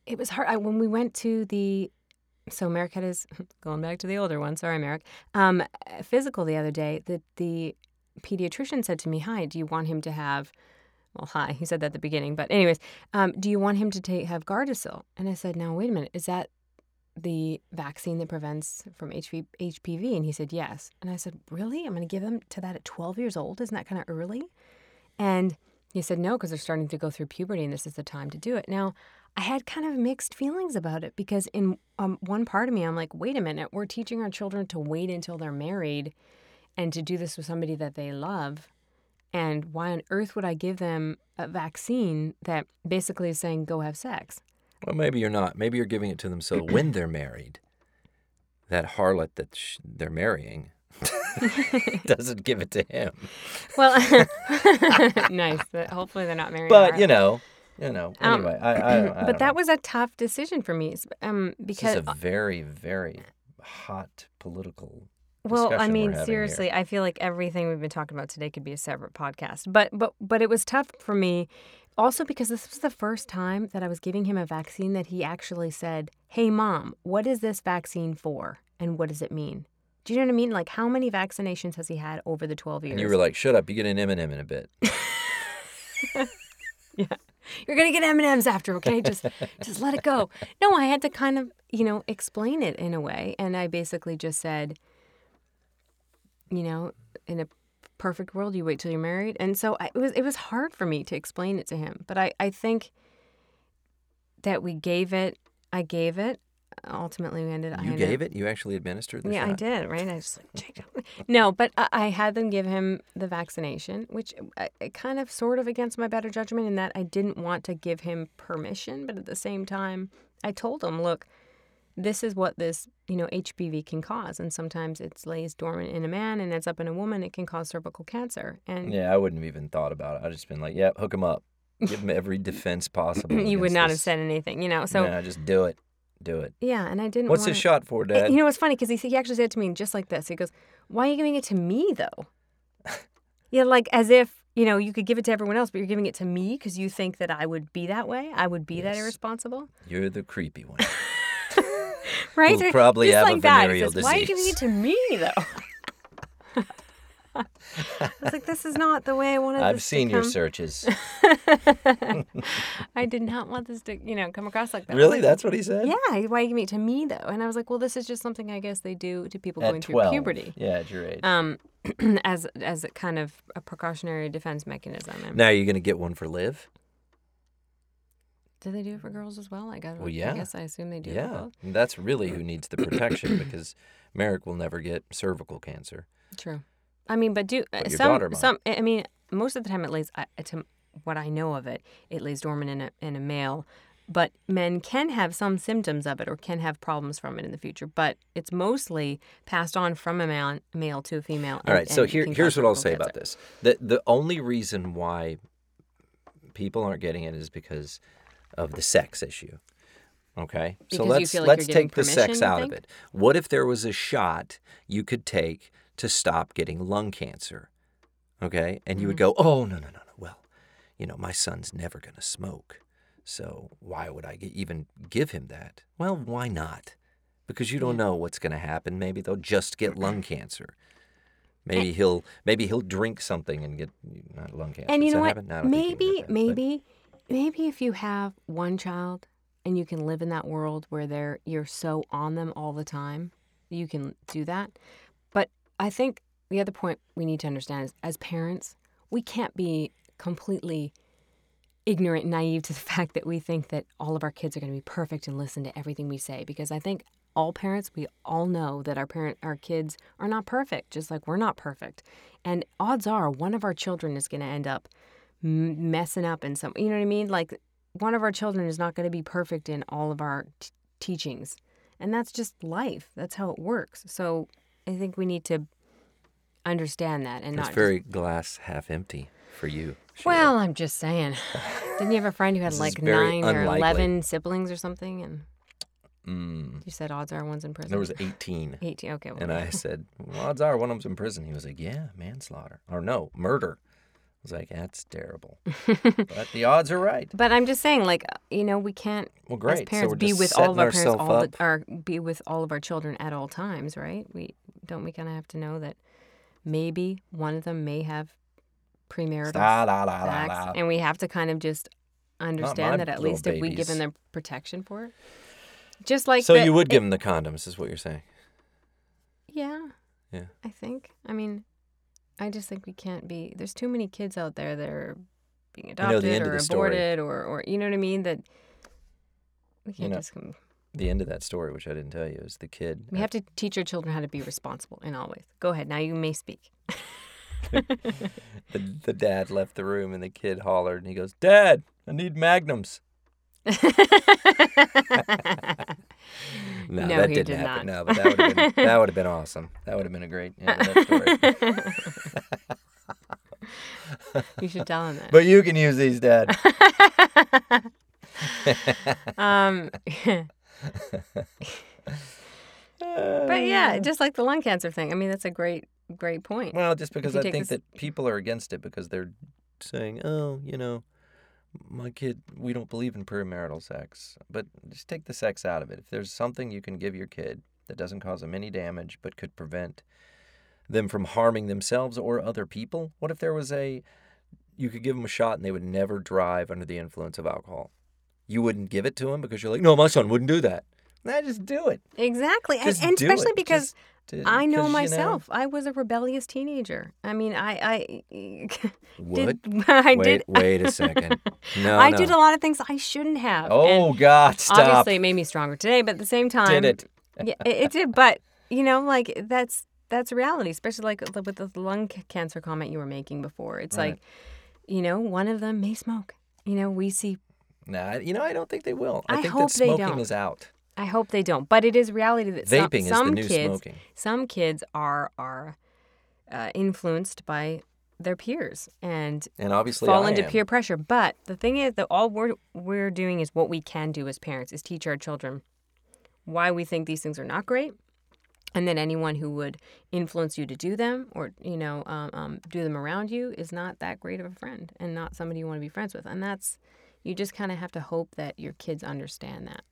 Speaker 1: it was hard I, when we went to the so Merrick had his going back to the older one sorry Merrick um physical the other day the the pediatrician said to me hi do you want him to have well, hi. He said that at the beginning, but anyways, um, do you want him to take have Gardasil? And I said, now wait a minute, is that the vaccine that prevents from HV, HPV? And he said, yes. And I said, really? I'm going to give him to that at 12 years old? Isn't that kind of early? And he said, no, because they're starting to go through puberty, and this is the time to do it. Now, I had kind of mixed feelings about it because in um, one part of me, I'm like, wait a minute, we're teaching our children to wait until they're married and to do this with somebody that they love. And why on earth would I give them a vaccine that basically is saying, go have sex?
Speaker 2: Well, maybe you're not. Maybe you're giving it to them so when they're married, that harlot that sh- they're marrying doesn't give it to him.
Speaker 1: Well, nice. But hopefully they're not married.
Speaker 2: But, you know, you know,
Speaker 1: Um,
Speaker 2: anyway, I, I, I
Speaker 1: but that
Speaker 2: know.
Speaker 1: was a tough decision for me um, because,
Speaker 2: this is a very, very hot political.
Speaker 1: Well, I mean,
Speaker 2: having here.
Speaker 1: seriously, I feel like everything we've been talking about today could be a separate podcast. But but but it was tough for me, also because this was the first time that I was giving him a vaccine that he actually said, "Hey, mom, what is this vaccine for, and what does it mean?" Do you know what I mean? Like, how many vaccinations has he had over the twelve years?
Speaker 2: And you were like, "Shut up! You get an M and m in a bit." Yeah.
Speaker 1: You're gonna get M and M's after, okay? Just just let it go. No, I had to kind of, you know, explain it in a way, and I basically just said, you know, in a perfect world, you wait till you're married, and so I, it was it was hard for me to explain it to him, but I I think that we gave it, I gave it. Ultimately, we ended. I
Speaker 2: You
Speaker 1: ended
Speaker 2: gave it. You actually administered the
Speaker 1: yeah,
Speaker 2: shot.
Speaker 1: I did, right? I just like, no, but I, I had them give him the vaccination, which uh, I, I kind of sort of against my better judgment in that I didn't want to give him permission, but at the same time, I told him, look, this is what this, you know, HPV can cause, and sometimes it lays dormant in a man and it's up in a woman. It can cause cervical cancer, and
Speaker 2: Yeah, I wouldn't have even thought about it. I'd just been like, "Yeah, hook him up. Give him every defense possible."
Speaker 1: you would not have said anything, you know. So
Speaker 2: yeah, just do it. Do it."
Speaker 1: yeah, and I didn't.
Speaker 2: What's
Speaker 1: wanna...
Speaker 2: this shot for, Dad?
Speaker 1: You know it's funny? Because he, he actually said to me just like this. He goes, "Why are you giving it to me though?" yeah, like as if you know you could give it to everyone else, but you're giving it to me because you think that I would be that way. I would be that irresponsible,
Speaker 2: You're the creepy one.
Speaker 1: right?
Speaker 2: We'll probably
Speaker 1: Just
Speaker 2: have a
Speaker 1: like that. He
Speaker 2: venereal
Speaker 1: says, Why are you giving it to me though? I was like, this is not the way I wanted.
Speaker 2: I've seen your searches.
Speaker 1: I did not want this to, you know, come across like that.
Speaker 2: really? That's what he said?
Speaker 1: Yeah, why giving it to me though? And I was like, well, this is just something I guess they do to people
Speaker 2: At
Speaker 1: going
Speaker 2: 12.
Speaker 1: through puberty.
Speaker 2: Yeah, at your age.
Speaker 1: um, as as a kind of a precautionary defense mechanism.
Speaker 2: Now you're going to get one for Liv?
Speaker 1: Do they do it for girls as well? I guess.
Speaker 2: Well, yeah.
Speaker 1: I guess I assume they do.
Speaker 2: Yeah. That's really who needs the protection because Merrick will never get cervical cancer.
Speaker 1: True. I mean, but do uh,
Speaker 2: But your
Speaker 1: some
Speaker 2: might.
Speaker 1: some? I mean, most of the time it lays. To what I know of it, it lays dormant in a in a male. But men can have some symptoms of it or can have problems from it in the future. But it's mostly passed on from a man, male to a female.
Speaker 2: All right, so here, here's what I'll say about this. The, the only reason why people aren't getting it is because of the sex issue. Okay, so
Speaker 1: Because you
Speaker 2: let's
Speaker 1: like
Speaker 2: let's take the sex out of it. What if there was a shot you could take to stop getting lung cancer? Okay, and you would
Speaker 1: Mm-hmm.
Speaker 2: go, oh no no no no. Well, you know my son's never gonna smoke, so why would I g- even give him that? Well, why not? Because you don't
Speaker 1: Yeah.
Speaker 2: know what's gonna happen. Maybe they'll just get lung cancer. Maybe he'll maybe he'll drink something and get not lung cancer.
Speaker 1: And you
Speaker 2: Does
Speaker 1: know what?
Speaker 2: happen? No, I don't think you can
Speaker 1: Maybe, maybe, maybe if you have one child and you can live in that world where they're you're so on them all the time, you can do that. But I think the other point we need to understand is as parents, we can't be completely ignorant naive to the fact that we think that all of our kids are going to be perfect and listen to everything we say because I think all parents we all know that our parent our kids are not perfect just like we're not perfect and odds are one of our children is going to end up m- messing up in some you know what I mean like one of our children is not going to be perfect in all of our t- teachings and that's just life that's how it works so I think we need to understand that and
Speaker 2: It's
Speaker 1: not just-
Speaker 2: very glass half empty for you. Sheila.
Speaker 1: well, I'm just saying. Didn't you have a friend who had like nine or eleven siblings or something? And
Speaker 2: Mm,
Speaker 1: you said odds are one's in prison.
Speaker 2: there was 18.
Speaker 1: 18. Okay. Well,
Speaker 2: And I said, well, odds are one of them's in prison. He was like, yeah, manslaughter. Or no, murder. Was like, that's terrible. but the odds are right.
Speaker 1: but I'm just saying, like, uh, you know, we can't
Speaker 2: Well, great.
Speaker 1: as parents
Speaker 2: so
Speaker 1: be with all of our parents all
Speaker 2: up.
Speaker 1: the, or be with all of our children at all times, right? We don't we kind of have to know that maybe one of them may have premarital sex, and we have to kind of just understand that at least if we give them the protection for it, just like
Speaker 2: So
Speaker 1: the-
Speaker 2: you would
Speaker 1: it-
Speaker 2: give him the condoms, is what you're saying.
Speaker 1: Yeah.
Speaker 2: Yeah.
Speaker 1: I think. I mean, I just think we can't be. There's too many kids out there that are being adopted or
Speaker 2: the story.
Speaker 1: aborted or, or you know what I mean. That we can't
Speaker 2: know,
Speaker 1: just. Come,
Speaker 2: The end of that story, which I didn't tell you, is the kid.
Speaker 1: we have to teach our children how to be responsible in all ways. Go ahead. Now you may speak.
Speaker 2: the, the dad left the room and the kid hollered and he goes, Dad, I need magnums. No,
Speaker 1: No,
Speaker 2: that didn't
Speaker 1: did
Speaker 2: happen.
Speaker 1: not.
Speaker 2: No, but that would have been that would have been awesome. That would have been a great end of that story.
Speaker 1: you should tell him that.
Speaker 2: but you can use these, Dad.
Speaker 1: um, but yeah, just like the lung cancer thing. I mean, that's a great, great point.
Speaker 2: Well, just because I think
Speaker 1: this-
Speaker 2: that people are against it because they're saying, "Oh, you know, my kid, we don't believe in premarital sex." But just take the sex out of it. If there's something you can give your kid that doesn't cause them any damage but could prevent them from harming themselves or other people, what if there was a you could give them a shot and they would never drive under the influence of alcohol? You wouldn't give it to them because you're like, "No, my son wouldn't do that." Nah, just do it.
Speaker 1: Exactly, and,
Speaker 2: Just
Speaker 1: and
Speaker 2: do
Speaker 1: especially
Speaker 2: it.
Speaker 1: because
Speaker 2: to-
Speaker 1: I know
Speaker 2: you
Speaker 1: myself. I was a rebellious teenager. I mean, I I did I
Speaker 2: wait,
Speaker 1: did
Speaker 2: wait a second. No,
Speaker 1: I
Speaker 2: no.
Speaker 1: did a lot of things I shouldn't have. Oh, and
Speaker 2: Oh God! Stop.
Speaker 1: obviously it made me stronger today, but at the same time,
Speaker 2: Did it?
Speaker 1: yeah, it, it did. But you know, like that's that's reality, especially like with the lung cancer comment you were making before. It's
Speaker 2: Right.
Speaker 1: like, you know, one of them may smoke. You know, we see.
Speaker 2: Nah, you know I don't think they will. I,
Speaker 1: I
Speaker 2: think
Speaker 1: hope
Speaker 2: that
Speaker 1: they
Speaker 2: smoking
Speaker 1: don't.
Speaker 2: is out.
Speaker 1: I hope they don't, but it is reality that some,
Speaker 2: Vaping is the new
Speaker 1: kids,
Speaker 2: smoking.
Speaker 1: some kids are are uh, influenced by their peers and
Speaker 2: And obviously
Speaker 1: fall
Speaker 2: I
Speaker 1: into
Speaker 2: am.
Speaker 1: peer pressure. But the thing is that all we're we're doing is what we can do as parents is teach our children why we think these things are not great, and that anyone who would influence you to do them or you know um, um, do them around you is not that great of a friend and not somebody you want to be friends with. And that's you just kind of have to hope that your kids understand that.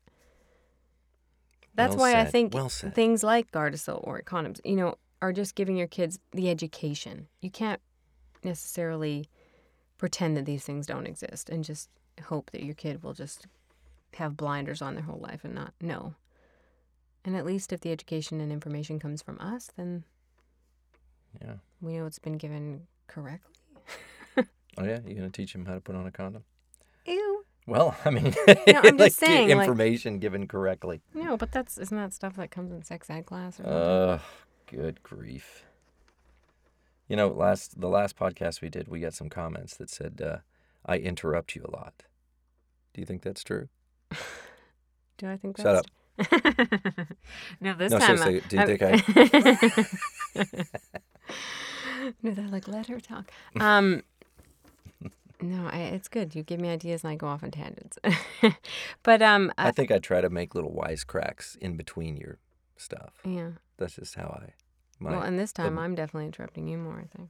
Speaker 1: That's
Speaker 2: Well
Speaker 1: why I think
Speaker 2: Well
Speaker 1: things like Gardasil or condoms, you know, are just giving your kids the education. You can't necessarily pretend that these things don't exist and just hope that your kid will just have blinders on their whole life and not know. And at least if the education and information comes from us, then
Speaker 2: Yeah.
Speaker 1: we know it's been given correctly.
Speaker 2: Oh yeah, you're gonna teach him how to put on a condom? Well, I mean,
Speaker 1: No, I'm just
Speaker 2: like,
Speaker 1: saying, like-
Speaker 2: information given correctly.
Speaker 1: No, but that's isn't that stuff that comes in sex ed class or something?
Speaker 2: Ugh, good grief. You know, last the last podcast we did, we got some comments that said uh, I interrupt you a lot. Do you think that's true?
Speaker 1: Do I think
Speaker 2: Shut
Speaker 1: that's no, this
Speaker 2: No,
Speaker 1: time.
Speaker 2: seriously,
Speaker 1: I,
Speaker 2: do you think
Speaker 1: I... no, they're like let her talk. Um, No, I, it's good. You give me ideas and I go off on tangents. but um,
Speaker 2: I think I try to make little wisecracks in between your stuff.
Speaker 1: yeah.
Speaker 2: That's just how I. My,
Speaker 1: well, and this time
Speaker 2: the-
Speaker 1: I'm definitely interrupting you more. I think.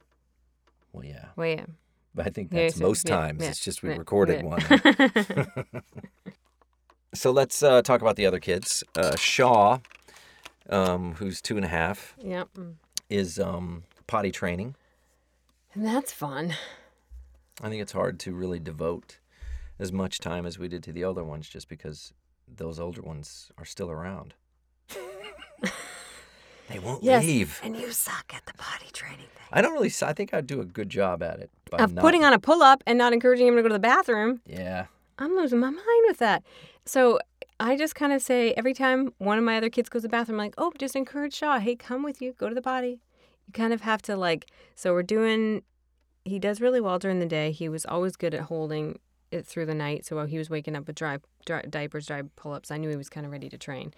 Speaker 2: well, yeah.
Speaker 1: Well, yeah.
Speaker 2: But I think
Speaker 1: Yeah,
Speaker 2: that's
Speaker 1: so-
Speaker 2: most
Speaker 1: yeah,
Speaker 2: times.
Speaker 1: yeah,
Speaker 2: It's just we
Speaker 1: yeah,
Speaker 2: recorded
Speaker 1: yeah.
Speaker 2: one. so let's uh, talk about the other kids. Uh, Shaw, um, who's two and a half,
Speaker 1: Yep.
Speaker 2: is um, potty training.
Speaker 1: And that's fun.
Speaker 2: I think it's hard to really devote as much time as we did to the older ones just because those older ones are still around. they won't
Speaker 1: Yes.
Speaker 2: leave.
Speaker 1: And you suck at the potty training thing.
Speaker 2: I don't really. I think I'd do a good job at it. By
Speaker 1: Of
Speaker 2: not-
Speaker 1: putting on a pull up and not encouraging him to go to the bathroom.
Speaker 2: Yeah.
Speaker 1: I'm losing my mind with that. So I just kind of say every time one of my other kids goes to the bathroom, I'm like, oh, just encourage Shaw. Hey, come with you. Go to the potty. You kind of have to like. So we're doing. He does really well during the day. He was always good at holding it through the night. So while he was waking up with dry, dry diapers, dry pull-ups, I knew he was kind of ready to train.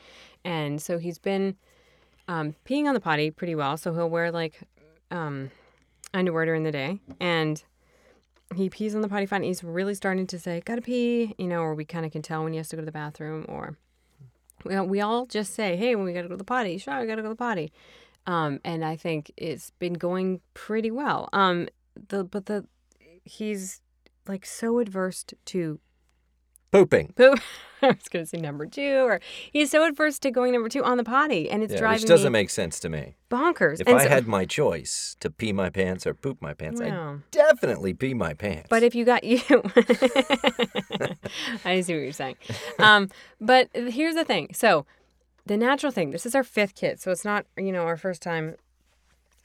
Speaker 1: And so he's been um, peeing on the potty pretty well. So he'll wear like um, underwear during the day and he pees on the potty fine. He's really starting to say, "Gotta pee," you know, or we kind of can tell when he has to go to the bathroom, or we we all just say, "Hey, when we gotta go to the potty, sure, we gotta go to the potty," um, and I think it's been going pretty well. Um, the but the he's like so adverse to
Speaker 2: Pooping.
Speaker 1: poop. I was gonna say number two, or he's so adverse to going number two on the potty, and it's
Speaker 2: Yeah,
Speaker 1: driving
Speaker 2: which doesn't make sense to me.
Speaker 1: bonkers.
Speaker 2: If
Speaker 1: and
Speaker 2: I
Speaker 1: so-
Speaker 2: had my choice to pee my pants or poop my pants. I'd definitely pee my pants.
Speaker 1: But if you got you, I see what you're saying. Um, but here's the thing. So, the natural thing. This is our fifth kid, so it's not you know our first time.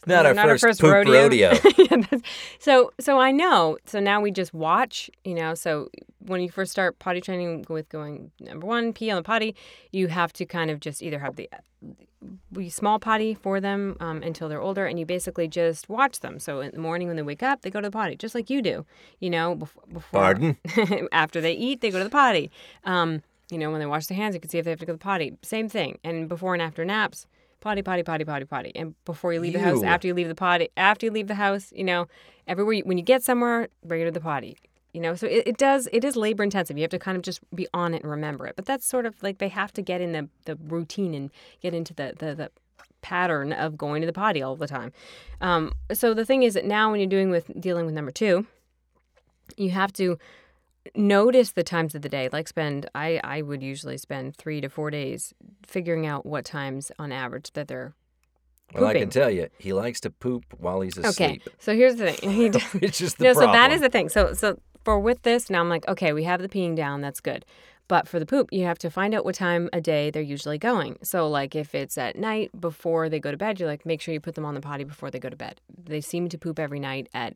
Speaker 2: Not, our,
Speaker 1: not
Speaker 2: first poop rodeo.
Speaker 1: Yeah, so so I know. So now we just watch. You know. So when you first start potty training with going number one pee on the potty, you have to kind of just either have the we small potty for them um, until they're older, and you basically just watch them. So in the morning when they wake up, they go to the potty, just like you do. You know, before, before
Speaker 2: Pardon?
Speaker 1: after they eat, they go to the potty. Um, you know, when they wash their hands, you can see if they have to go to the potty. Same thing. And before and after naps, potty, potty, potty, potty, potty. And before you leave the house, after you leave the potty, after you leave the house, you know, everywhere you, when you get somewhere, bring it to the potty. You know, so it, it does it is labor intensive. You have to kind of just be on it and remember it. But that's sort of like they have to get in the, the routine and get into the, the the pattern of going to the potty all the time. Um, so the thing is that now when you're doing with dealing with number two, you have to notice the times of the day like spend i i would usually spend three to four days figuring out what times on average that they're
Speaker 2: Well, I can tell you, he likes to poop while he's asleep.
Speaker 1: okay so here's the thing He does-
Speaker 2: It's just the
Speaker 1: no
Speaker 2: problem.
Speaker 1: so that is the thing so so for with this now i'm like okay we have the peeing down that's good but for the poop you have to find out what time a day they're usually going so like if it's at night before they go to bed you're like make sure you put them on the potty before they go to bed they seem to poop every night at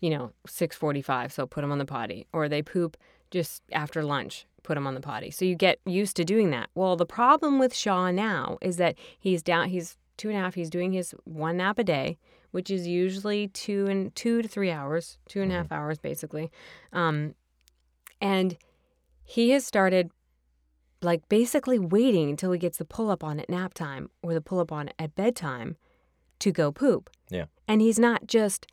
Speaker 1: you know 6:45 so put them on the potty. Or they poop just after lunch put them on the potty. So you get used to doing that. Well the problem with shaw now is that he's down he's two and a half he's doing his one nap a day which is usually two and two to three hours two and a half hours basically. Um, and he has started like basically waiting until he gets the pull up on at nap time or the pull up on at bedtime to go poop.
Speaker 2: Yeah.
Speaker 1: and he's not just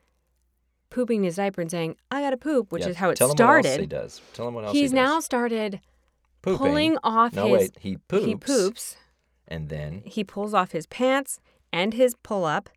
Speaker 1: pooping in his diaper and saying i gotta poop which
Speaker 2: Yeah,
Speaker 1: is how it
Speaker 2: Tell him what else he
Speaker 1: started
Speaker 2: does. Tell him what else
Speaker 1: he's
Speaker 2: he does.
Speaker 1: now started
Speaker 2: Pooping.
Speaker 1: pulling off
Speaker 2: No,
Speaker 1: his
Speaker 2: wait. He poops.
Speaker 1: he poops
Speaker 2: And then
Speaker 1: he pulls off his pants and his pull up,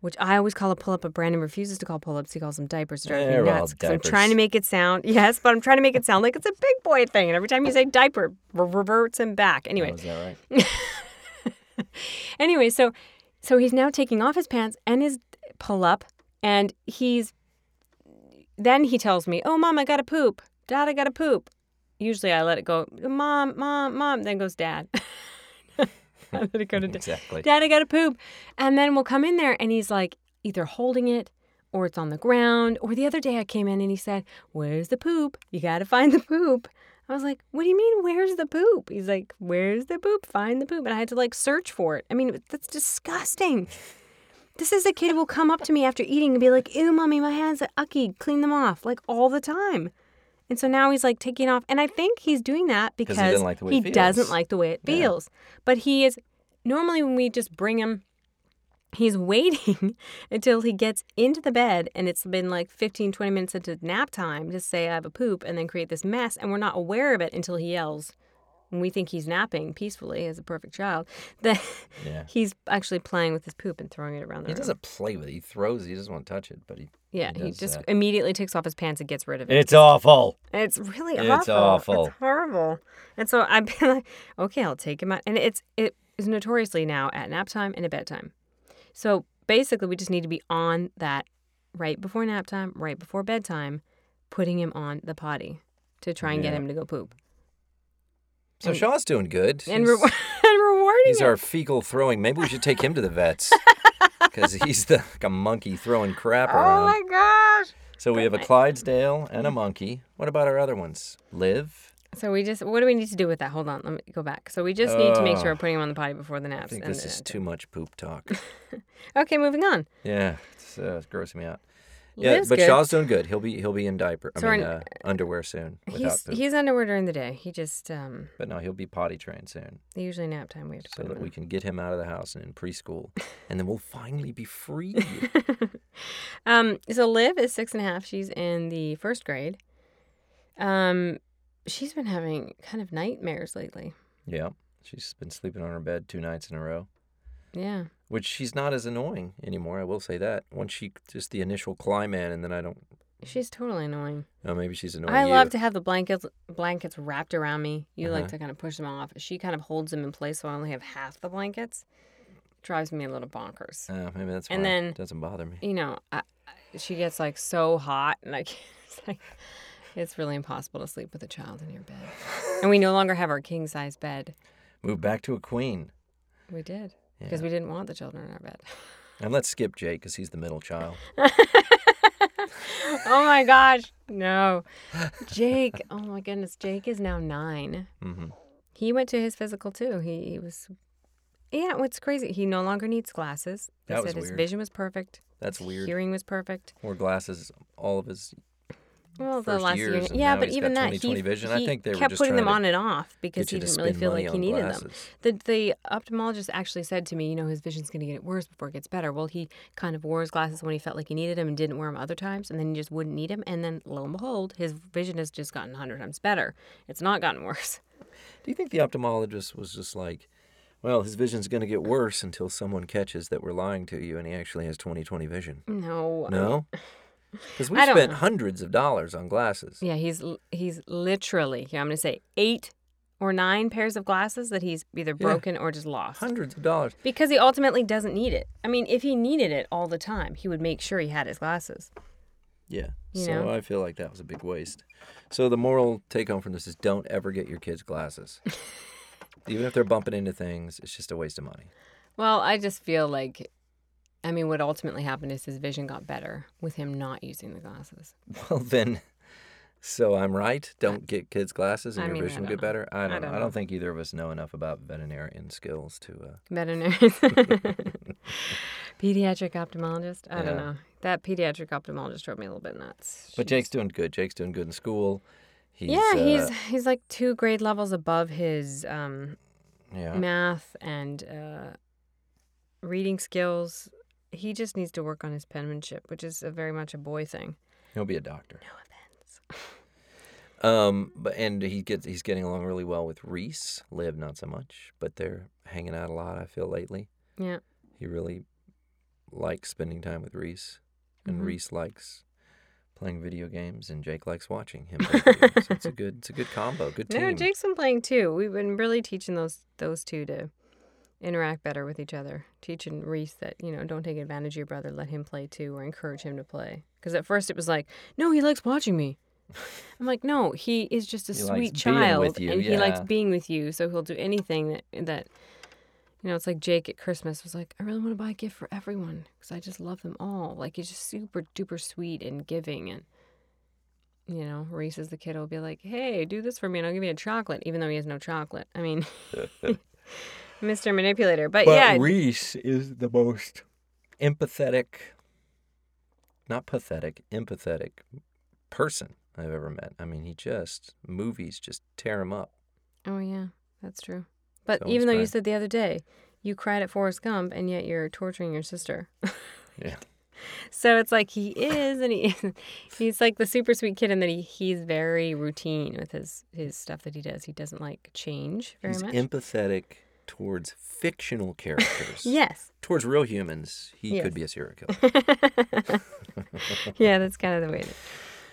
Speaker 1: which I always call a pull up, but Brandon refuses to call pull ups. He calls them diapers. It drives me
Speaker 2: They're
Speaker 1: nuts 'cause I'm trying to make it sound yes, but I'm trying to make it sound like it's a big boy thing. And every time you say diaper, re- reverts him back. Anyway,
Speaker 2: oh, is that right?
Speaker 1: anyway, so so he's now taking off his pants and his pull up, and he's then he tells me, "Oh, mom, I gotta poop. Dad, I gotta poop." Usually, I let it go, "Mom, mom, mom." Then goes Dad. I let it go to Dad.
Speaker 2: exactly.
Speaker 1: Dad, I gotta poop. And then we'll come in there and he's like either holding it or it's on the ground. Or the other day I came in and he said, Where's the poop? You gotta find the poop. I was like, What do you mean, where's the poop? He's like, Where's the poop? Find the poop. And I had to like search for it. I mean, that's disgusting. This is a kid who will come up to me after eating and be like, Ew, mommy, my hands are ucky. Clean them off, like all the time. And so now he's like taking off. And I think he's doing that
Speaker 2: 'Cause
Speaker 1: because
Speaker 2: he like
Speaker 1: he doesn't like the way it
Speaker 2: Yeah.
Speaker 1: feels. But he is normally when we just bring him he's waiting until he gets into the bed and it's been like 15, 20 minutes into nap time to say, I have a poop, and then create this mess. And we're not aware of it until he yells. And we think he's napping peacefully as a perfect child. That
Speaker 2: Yeah.
Speaker 1: he's actually playing with his poop and throwing it around the
Speaker 2: He
Speaker 1: room.
Speaker 2: doesn't play with it. He throws. it. He doesn't want to touch it, but he.
Speaker 1: yeah,
Speaker 2: he
Speaker 1: he just
Speaker 2: that.
Speaker 1: immediately takes off his pants and gets rid of it.
Speaker 2: It's awful.
Speaker 1: It's really awful.
Speaker 2: It's
Speaker 1: awful. It's horrible. And so I've been like, okay, I'll take him out. And it's it is notoriously now at nap time and at bedtime. So basically, we just need to be on that right before nap time, right before bedtime, putting him on the potty to try and get him to go poop
Speaker 2: So
Speaker 1: And-
Speaker 2: Shaw's doing good.
Speaker 1: and, re- and rewarding
Speaker 2: He's
Speaker 1: him.
Speaker 2: our fecal throwing. Maybe we should take him to the vets because he's the like a monkey throwing crap around.
Speaker 1: oh my gosh!
Speaker 2: so we have a Clydesdale and a monkey. What about our other ones? Liv.
Speaker 1: So we just what do we need to do with that? Hold on, let me go back. So we just need to make sure
Speaker 2: Oh.
Speaker 1: we're putting him on the potty before the naps.
Speaker 2: I
Speaker 1: think
Speaker 2: this is too much poop talk.
Speaker 1: Okay, moving on.
Speaker 2: yeah, it's, uh, it's grossing me out. Yeah,
Speaker 1: Liv's
Speaker 2: but
Speaker 1: good.
Speaker 2: Shaw's doing good. He'll be he'll be in diaper. I
Speaker 1: So
Speaker 2: mean,
Speaker 1: our-
Speaker 2: uh, underwear soon
Speaker 1: He's
Speaker 2: poop.
Speaker 1: he's underwear during the day. He just um
Speaker 2: But no, he'll be potty trained soon,
Speaker 1: usually nap time we have to
Speaker 2: so that we can get him out of the house and in preschool, and then we'll finally be free.
Speaker 1: um, so Liv is six and a half. She's in the first grade. Um, she's been having kind of nightmares lately.
Speaker 2: yeah, she's been sleeping on her bed two nights in a row.
Speaker 1: Yeah.
Speaker 2: Which she's not as annoying anymore. I will say that. Once she just the initial climb in, and then I don't.
Speaker 1: She's totally annoying.
Speaker 2: Oh, maybe she's annoying.
Speaker 1: I
Speaker 2: you.
Speaker 1: love to have the blankets blankets wrapped around me. You like
Speaker 2: Uh-huh.
Speaker 1: to kind of push them off. She kind of holds them in place, so I only have half the blankets. Drives me a little bonkers.
Speaker 2: Uh, maybe that's why
Speaker 1: And then-
Speaker 2: it doesn't bother me.
Speaker 1: You know, I, I- she gets like so hot, and I can't. It's like it's really impossible to sleep with a child in your bed. And we no longer have our king size bed.
Speaker 2: Moved back to a queen,
Speaker 1: We did because
Speaker 2: Yeah.
Speaker 1: we didn't want the children in our bed.
Speaker 2: and let's skip Jake because he's the middle child.
Speaker 1: oh my gosh, no, Jake. Oh my goodness, Jake is now nine.
Speaker 2: hmm
Speaker 1: He went to his physical too. He, he was, yeah. What's crazy? He no longer needs glasses. They
Speaker 2: That was
Speaker 1: said his
Speaker 2: weird.
Speaker 1: vision was perfect.
Speaker 2: That's
Speaker 1: his
Speaker 2: weird.
Speaker 1: Hearing was perfect.
Speaker 2: Wore glasses all of his.
Speaker 1: Well, the last
Speaker 2: years,
Speaker 1: year, yeah, but even that,
Speaker 2: 20/20
Speaker 1: he,
Speaker 2: vision. I think they were
Speaker 1: kept putting them on and off because he didn't really feel like he needed them. The the ophthalmologist actually said to me, you know, his vision's going to get worse before it gets better. Well, he kind of wore his glasses when he felt like he needed them and didn't wear them other times, and then he just wouldn't need them. And then lo and behold, his vision has just gotten hundred times better. It's not gotten worse.
Speaker 2: Do you think the ophthalmologist was just like, well, his vision's going to get worse until someone catches that we're lying to you and he actually has 20/20 vision?
Speaker 1: No.
Speaker 2: No, because we spent
Speaker 1: know.
Speaker 2: hundreds of dollars on glasses.
Speaker 1: Yeah, he's he's literally here. I'm going to say eight or nine pairs of glasses that he's either broken or just lost.
Speaker 2: Hundreds of dollars.
Speaker 1: Because he ultimately doesn't need it. I mean, if he needed it all the time, he would make sure he had his glasses.
Speaker 2: Yeah.
Speaker 1: You
Speaker 2: so
Speaker 1: know?
Speaker 2: I feel like that was a big waste. So the moral take home from this is don't ever get your kids glasses. Even if they're bumping into things, it's just a waste of money.
Speaker 1: Well, I just feel like, I mean, what ultimately happened is his vision got better with him not using the glasses.
Speaker 2: Well then so I'm right. Don't get kids glasses and
Speaker 1: I
Speaker 2: your
Speaker 1: mean,
Speaker 2: vision get
Speaker 1: know.
Speaker 2: better. I don't, know.
Speaker 1: don't
Speaker 2: I
Speaker 1: know.
Speaker 2: don't think either of us know enough about veterinarian skills to uh
Speaker 1: Veterinarian. pediatric ophthalmologist. I don't
Speaker 2: Yeah.
Speaker 1: know. That pediatric ophthalmologist drove me a little bit nuts.
Speaker 2: But Jake's doing good. Jake's doing good in school. He's,
Speaker 1: yeah, he's
Speaker 2: uh,
Speaker 1: he's like two grade levels above his um,
Speaker 2: yeah.
Speaker 1: math and uh, reading skills. He just needs to work on his penmanship, which is a very much a boy thing.
Speaker 2: He'll be a doctor.
Speaker 1: No offense.
Speaker 2: Um, but and he gets he's getting along really well with Reese. Liv not so much, but they're hanging out a lot. I feel lately.
Speaker 1: Yeah.
Speaker 2: He really likes spending time with Reese, and
Speaker 1: Mhm.
Speaker 2: Reese likes playing video games, and Jake likes watching him. Play. So it's a good it's a good combo. Good team.
Speaker 1: No, Jake's been playing too. We've been really teaching those those two to interact better with each other. Teaching Reese that you know don't take advantage of your brother. Let him play too, or encourage him to play. Because at first it was like, no, he likes watching me. I'm like, no, he is just a
Speaker 2: He
Speaker 1: sweet child,
Speaker 2: with you,
Speaker 1: and he likes being with you. So he'll do anything that that. You know, it's like Jake at Christmas was like, I really want to buy a gift for everyone because I just love them all. Like he's just super duper sweet and giving and you know, Reese as the kid will be like, "Hey, do this for me, and I'll give you a chocolate," even though he has no chocolate. I mean, Mr. Manipulator. But,
Speaker 2: But
Speaker 1: yeah,
Speaker 2: Reese is the most empathetic, not pathetic, empathetic person I've ever met. I mean, he just movies just tear him up.
Speaker 1: oh yeah, that's true. But even though you said the other day, you cried at Forrest Gump and yet you're torturing your sister.
Speaker 2: Yeah.
Speaker 1: So it's like he is, and he he's like the super sweet kid, and that he he's very routine with his his stuff that he does. He doesn't like change very
Speaker 2: He's
Speaker 1: much.
Speaker 2: empathetic towards fictional characters.
Speaker 1: yes,
Speaker 2: Towards real humans, he
Speaker 1: Yes.
Speaker 2: could be a serial killer.
Speaker 1: yeah, that's kind of the way. It is.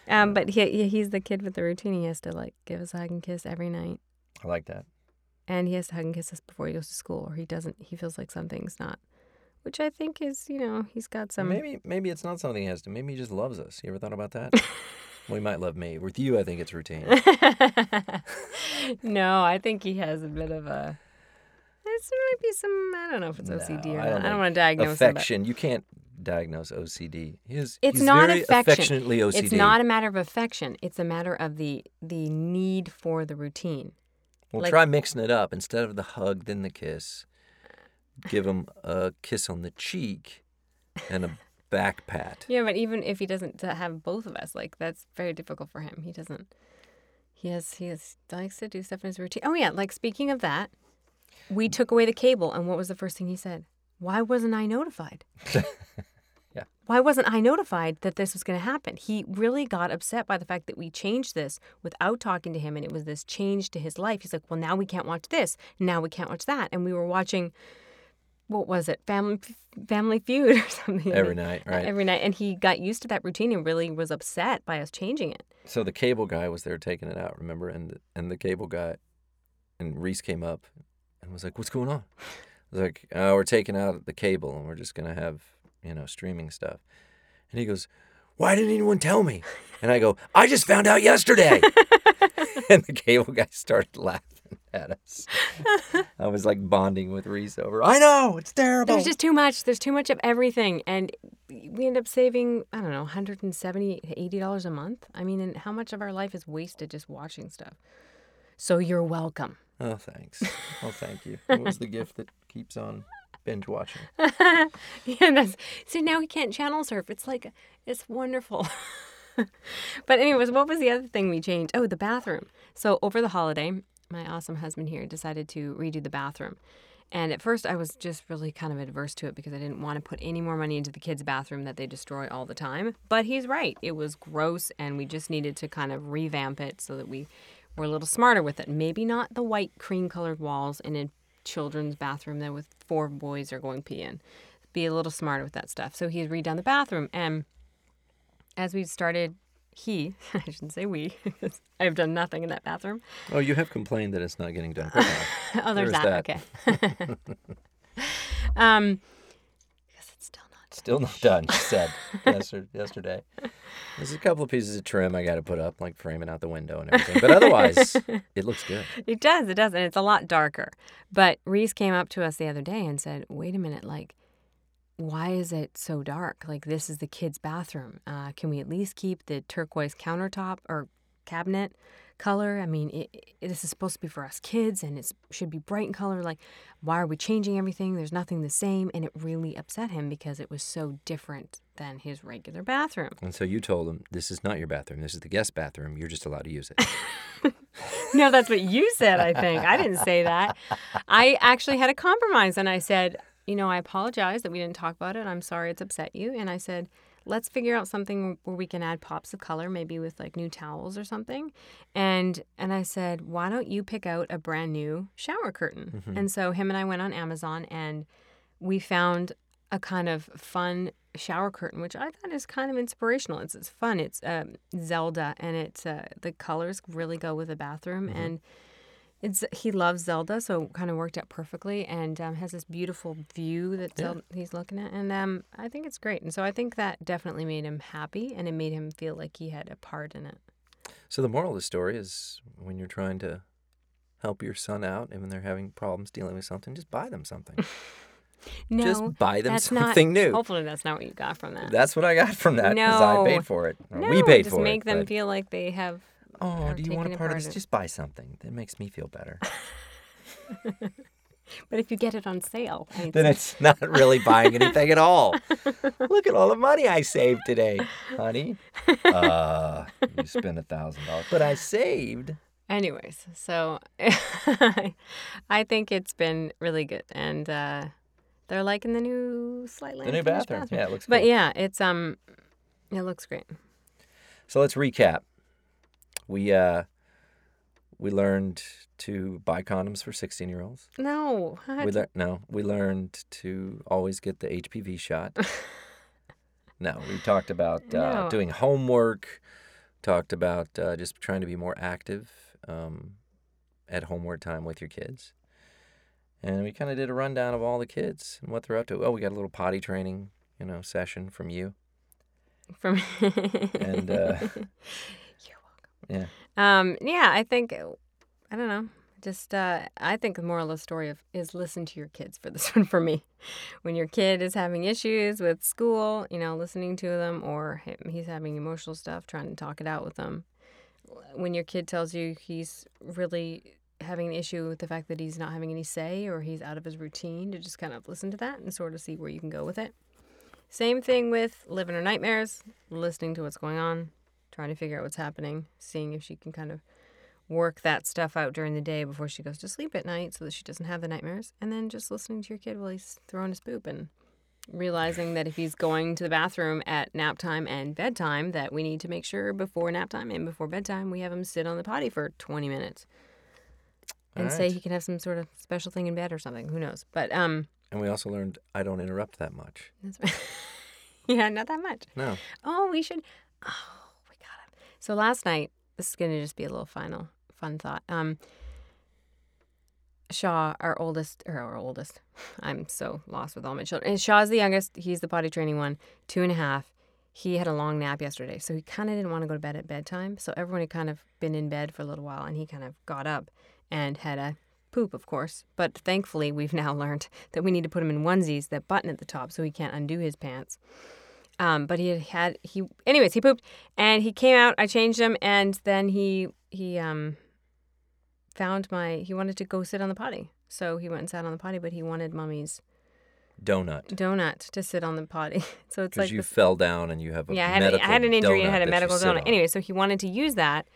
Speaker 1: Um, but he he- he's the kid with the routine. He has to like give us a hug and kiss every night,
Speaker 2: I like that.
Speaker 1: and he has to hug and kiss us before he goes to school, or he doesn't. He feels like something's not, which I think is you know he's got some.
Speaker 2: maybe maybe it's not something he has to. Maybe he just loves us. You ever thought about that? well, he might love me. With you, I think it's routine.
Speaker 1: no, I think he has a bit of a. There might be some. I don't know if it's OCD
Speaker 2: No,
Speaker 1: or
Speaker 2: I
Speaker 1: not.
Speaker 2: don't
Speaker 1: I don't want to diagnose
Speaker 2: Affection. You can't diagnose OCD. He is,
Speaker 1: It's
Speaker 2: he's
Speaker 1: not affection.
Speaker 2: affectionately OCD.
Speaker 1: It's not a matter of affection. It's a matter of the the need for the routine.
Speaker 2: Well,
Speaker 1: like-
Speaker 2: try mixing it up. Instead of the hug, then the kiss. Give him a kiss on the cheek and a back pat.
Speaker 1: Yeah, but even if he doesn't have both of us, like that's very difficult for him. He doesn't. He has he has likes to do stuff in his routine. Oh yeah, like speaking of that, we took away the cable, and what was the first thing he said? Why wasn't I notified?
Speaker 2: Yeah.
Speaker 1: Why wasn't I notified that this was going to happen? He really got upset by the fact that we changed this without talking to him, and it was this change to his life. He's like, "Well, now we can't watch this. Now we can't watch that." And we were watching, what was it, Family Family Feud or something
Speaker 2: Every night, right?
Speaker 1: every night and he got used to that routine and really was upset by us changing it
Speaker 2: So the cable guy was there taking it out, remember? And and the cable guy, and Reese came up and was like, "What's going on?" I was like, "Oh, we're taking out the cable and we're just gonna have you know streaming stuff." And he goes, "Why didn't anyone tell me?" And I go, "I just found out yesterday." and the cable guy started laughing at us. I was like bonding with Reese over. I know it's terrible.
Speaker 1: there's just too much there's too much of everything and we end up saving i don't know 170 80 dollars a month i mean and how much of our life is wasted just watching stuff so you're welcome.
Speaker 2: Oh, thanks. Oh, thank you. What was the gift that keeps on binge watching?
Speaker 1: yeah that's see now we can't channel surf. It's like it's wonderful. But anyways what was the other thing we changed? Oh the bathroom. So over the holiday my awesome husband here decided to redo the bathroom. And at first i was just really kind of adverse to it because i didn't want to put any more money into the kids bathroom that they destroy all the time. But he's right. It was gross and we just needed to kind of revamp it so that we were a little smarter with it maybe not the white cream colored walls in a children's bathroom that with four boys are going pee in be a little smarter with that stuff. So he's redone the bathroom. And as we started, he, I shouldn't say we, I've done nothing in that bathroom.
Speaker 2: Oh, you have complained that it's not getting done
Speaker 1: oh, there's
Speaker 2: There's
Speaker 1: that.
Speaker 2: that.
Speaker 1: Okay. um, because it's still not.
Speaker 2: Still not done, she said yesterday. There's a couple of pieces of trim I got to put up, like framing out the window and everything. But otherwise, it looks good.
Speaker 1: It does. It does. And it's a lot darker. But Reese came up to us the other day and said, wait a minute, like, why is it so dark? Like, this is the kids' bathroom. Uh, can we at least keep the turquoise countertop or cabinet color? I mean, it, it, this is supposed to be for us kids and it should be bright in color. Like, why are we changing everything? There's nothing the same. And it really upset him because it was so different than his regular bathroom.
Speaker 2: And so you told him, this is not your bathroom. This is the guest bathroom. You're just allowed to use it.
Speaker 1: No, that's what you said, I think. I didn't say that. I actually had a compromise and I said, you know, I apologize that we didn't talk about it. I'm sorry it's upset you. And I said, let's figure out something where we can add pops of color, maybe with like new towels or something. And and I said, why don't you pick out a brand new shower curtain? And so him and I went on Amazon and we found a kind of fun shower curtain, which I thought is kind of inspirational. It's, it's fun. It's um, Zelda, and it's uh, the colors really go with the bathroom, and it's he loves Zelda, so it kind of worked out perfectly, and um, has this beautiful view that Zelda, he's looking at, and um, I think it's great, and so I think that definitely made him happy, and it made him feel like he had a part in it.
Speaker 2: So the moral of the story is when you're trying to help your son out and when they're having problems dealing with something, just buy them something.
Speaker 1: No,
Speaker 2: just buy them something
Speaker 1: not,
Speaker 2: new.
Speaker 1: Hopefully, that's not what you got from that.
Speaker 2: That's what I got from that because
Speaker 1: No.
Speaker 2: I paid for it.
Speaker 1: No,
Speaker 2: we paid
Speaker 1: just
Speaker 2: for
Speaker 1: make
Speaker 2: it.
Speaker 1: Make them
Speaker 2: but-
Speaker 1: feel like they have.
Speaker 2: Oh, do you want a part of this? Just buy something. That makes me feel better.
Speaker 1: But if you get it on sale,
Speaker 2: then it's not really buying anything at all. Look at all the money I saved today, honey. Uh, you spent a thousand dollars, but I saved
Speaker 1: Anyways, so I think it's been really good, and uh, they're liking the new slightly
Speaker 2: The new
Speaker 1: unfinished
Speaker 2: bathroom. Yeah, it looks
Speaker 1: But
Speaker 2: cool.
Speaker 1: yeah, it's um, it looks great.
Speaker 2: So let's recap. We uh we learned to buy condoms for 16 year olds.
Speaker 1: No, what?
Speaker 2: We lear- no, we learned to always get the HPV shot. no, we talked about uh,
Speaker 1: No.
Speaker 2: doing homework, talked about uh, just trying to be more active um, at homework time with your kids. And we kind of did a rundown of all the kids and what they're up to. Oh, we got a little potty training, you know, session from you.
Speaker 1: from
Speaker 2: And, uh. Yeah.
Speaker 1: Um, yeah, I think I don't know. Just uh, I think the moral of the story of is listen to your kids for this one for me. When your kid is having issues with school, you know, listening to them, or he's having emotional stuff, trying to talk it out with them. When your kid tells you he's really having an issue with the fact that he's not having any say or he's out of his routine, to just kind of listen to that and sort of see where you can go with it. Same thing with living her nightmares, listening to what's going on, trying to figure out what's happening, seeing if she can kind of work that stuff out during the day before she goes to sleep at night so that she doesn't have the nightmares. And then just listening to your kid while he's throwing his poop and realizing that if he's going to the bathroom at nap time and bedtime, that we need to make sure before nap time and before bedtime we have him sit on the potty for 20 minutes. And
Speaker 2: All
Speaker 1: say he can have some sort of special thing in bed or something. Who knows? But um,
Speaker 2: And we also learned I don't interrupt that much.
Speaker 1: that's yeah, not that much.
Speaker 2: No.
Speaker 1: Oh, we should. Oh, we got it. So last night, this is going to just be a little final fun thought. Um, Shaw, our oldest, or our oldest, I'm so lost with all my children. And Shaw's the youngest. He's the potty training one, two and a half. He had a long nap yesterday, so he kind of didn't want to go to bed at bedtime. So everyone had kind of been in bed for a little while, and he kind of got up and had a poop, of course. But thankfully, we've now learned that we need to put him in onesies that button at the top so he can't undo his pants. Um, but he had had he anyways he pooped and he came out. I changed him and then he he um found my he wanted to go sit on the potty. So he went and sat on the potty, but he wanted mommy's
Speaker 2: Donut.
Speaker 1: donut to sit on the potty. So it's like
Speaker 2: you
Speaker 1: this,
Speaker 2: fell down and you have a
Speaker 1: yeah, I had,
Speaker 2: medical
Speaker 1: I had an injury and had a medical donut.
Speaker 2: on.
Speaker 1: Anyway, so he wanted to use that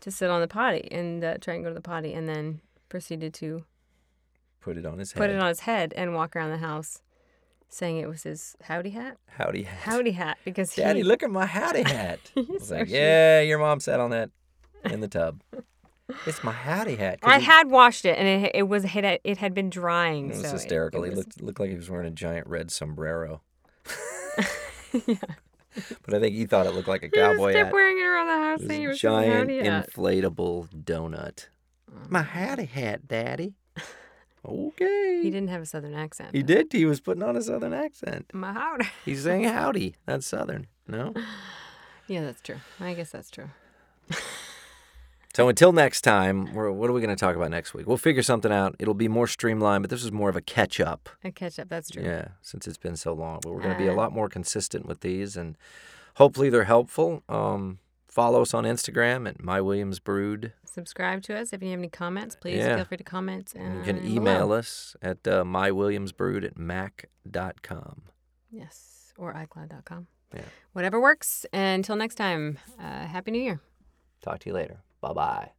Speaker 1: to sit on the potty and uh, try and go to the potty, and then proceeded to
Speaker 2: Put it on his head.
Speaker 1: put it on his head and walk around the house, saying it was his howdy hat,
Speaker 2: Howdy hat.
Speaker 1: howdy hat, because he,
Speaker 2: Daddy, look at my howdy hat. I
Speaker 1: He's
Speaker 2: was
Speaker 1: so
Speaker 2: like, yeah, your mom sat on that in the tub. it's my howdy hat.
Speaker 1: I
Speaker 2: he-
Speaker 1: had washed it and it, it was it had, it had been drying.
Speaker 2: It was
Speaker 1: so
Speaker 2: hysterical.
Speaker 1: It,
Speaker 2: he
Speaker 1: was,
Speaker 2: looked looked like he was wearing a giant red sombrero.
Speaker 1: yeah.
Speaker 2: But I think he thought it looked like a
Speaker 1: He
Speaker 2: cowboy
Speaker 1: kept
Speaker 2: hat.
Speaker 1: wearing it around the house,
Speaker 2: It was a
Speaker 1: was
Speaker 2: giant inflatable donut. Oh, my howdy hat, Daddy. Okay.
Speaker 1: He didn't have a southern accent.
Speaker 2: He did. He was putting on a southern accent.
Speaker 1: My howdy.
Speaker 2: He's saying howdy. That's southern. No.
Speaker 1: Yeah, that's true. I guess that's true.
Speaker 2: So until next time, we're, what are we going to talk about next week? We'll figure something out. It'll be more streamlined, but this is more of a catch up.
Speaker 1: A catch up. That's true.
Speaker 2: Yeah, since it's been so long. But we're going to be a
Speaker 1: Uh,
Speaker 2: lot more consistent with these, and hopefully they're helpful. Um, follow us on Instagram at My Williams Brood.
Speaker 1: Subscribe to us if you have any comments. Please
Speaker 2: Yeah.
Speaker 1: feel free to comment.
Speaker 2: And you can email us at uh, mywilliamsbrood at mac.com.
Speaker 1: Yes, or iCloud.com.
Speaker 2: Yeah.
Speaker 1: Whatever works. And until next time, uh, Happy New Year.
Speaker 2: Talk to you later. Bye bye.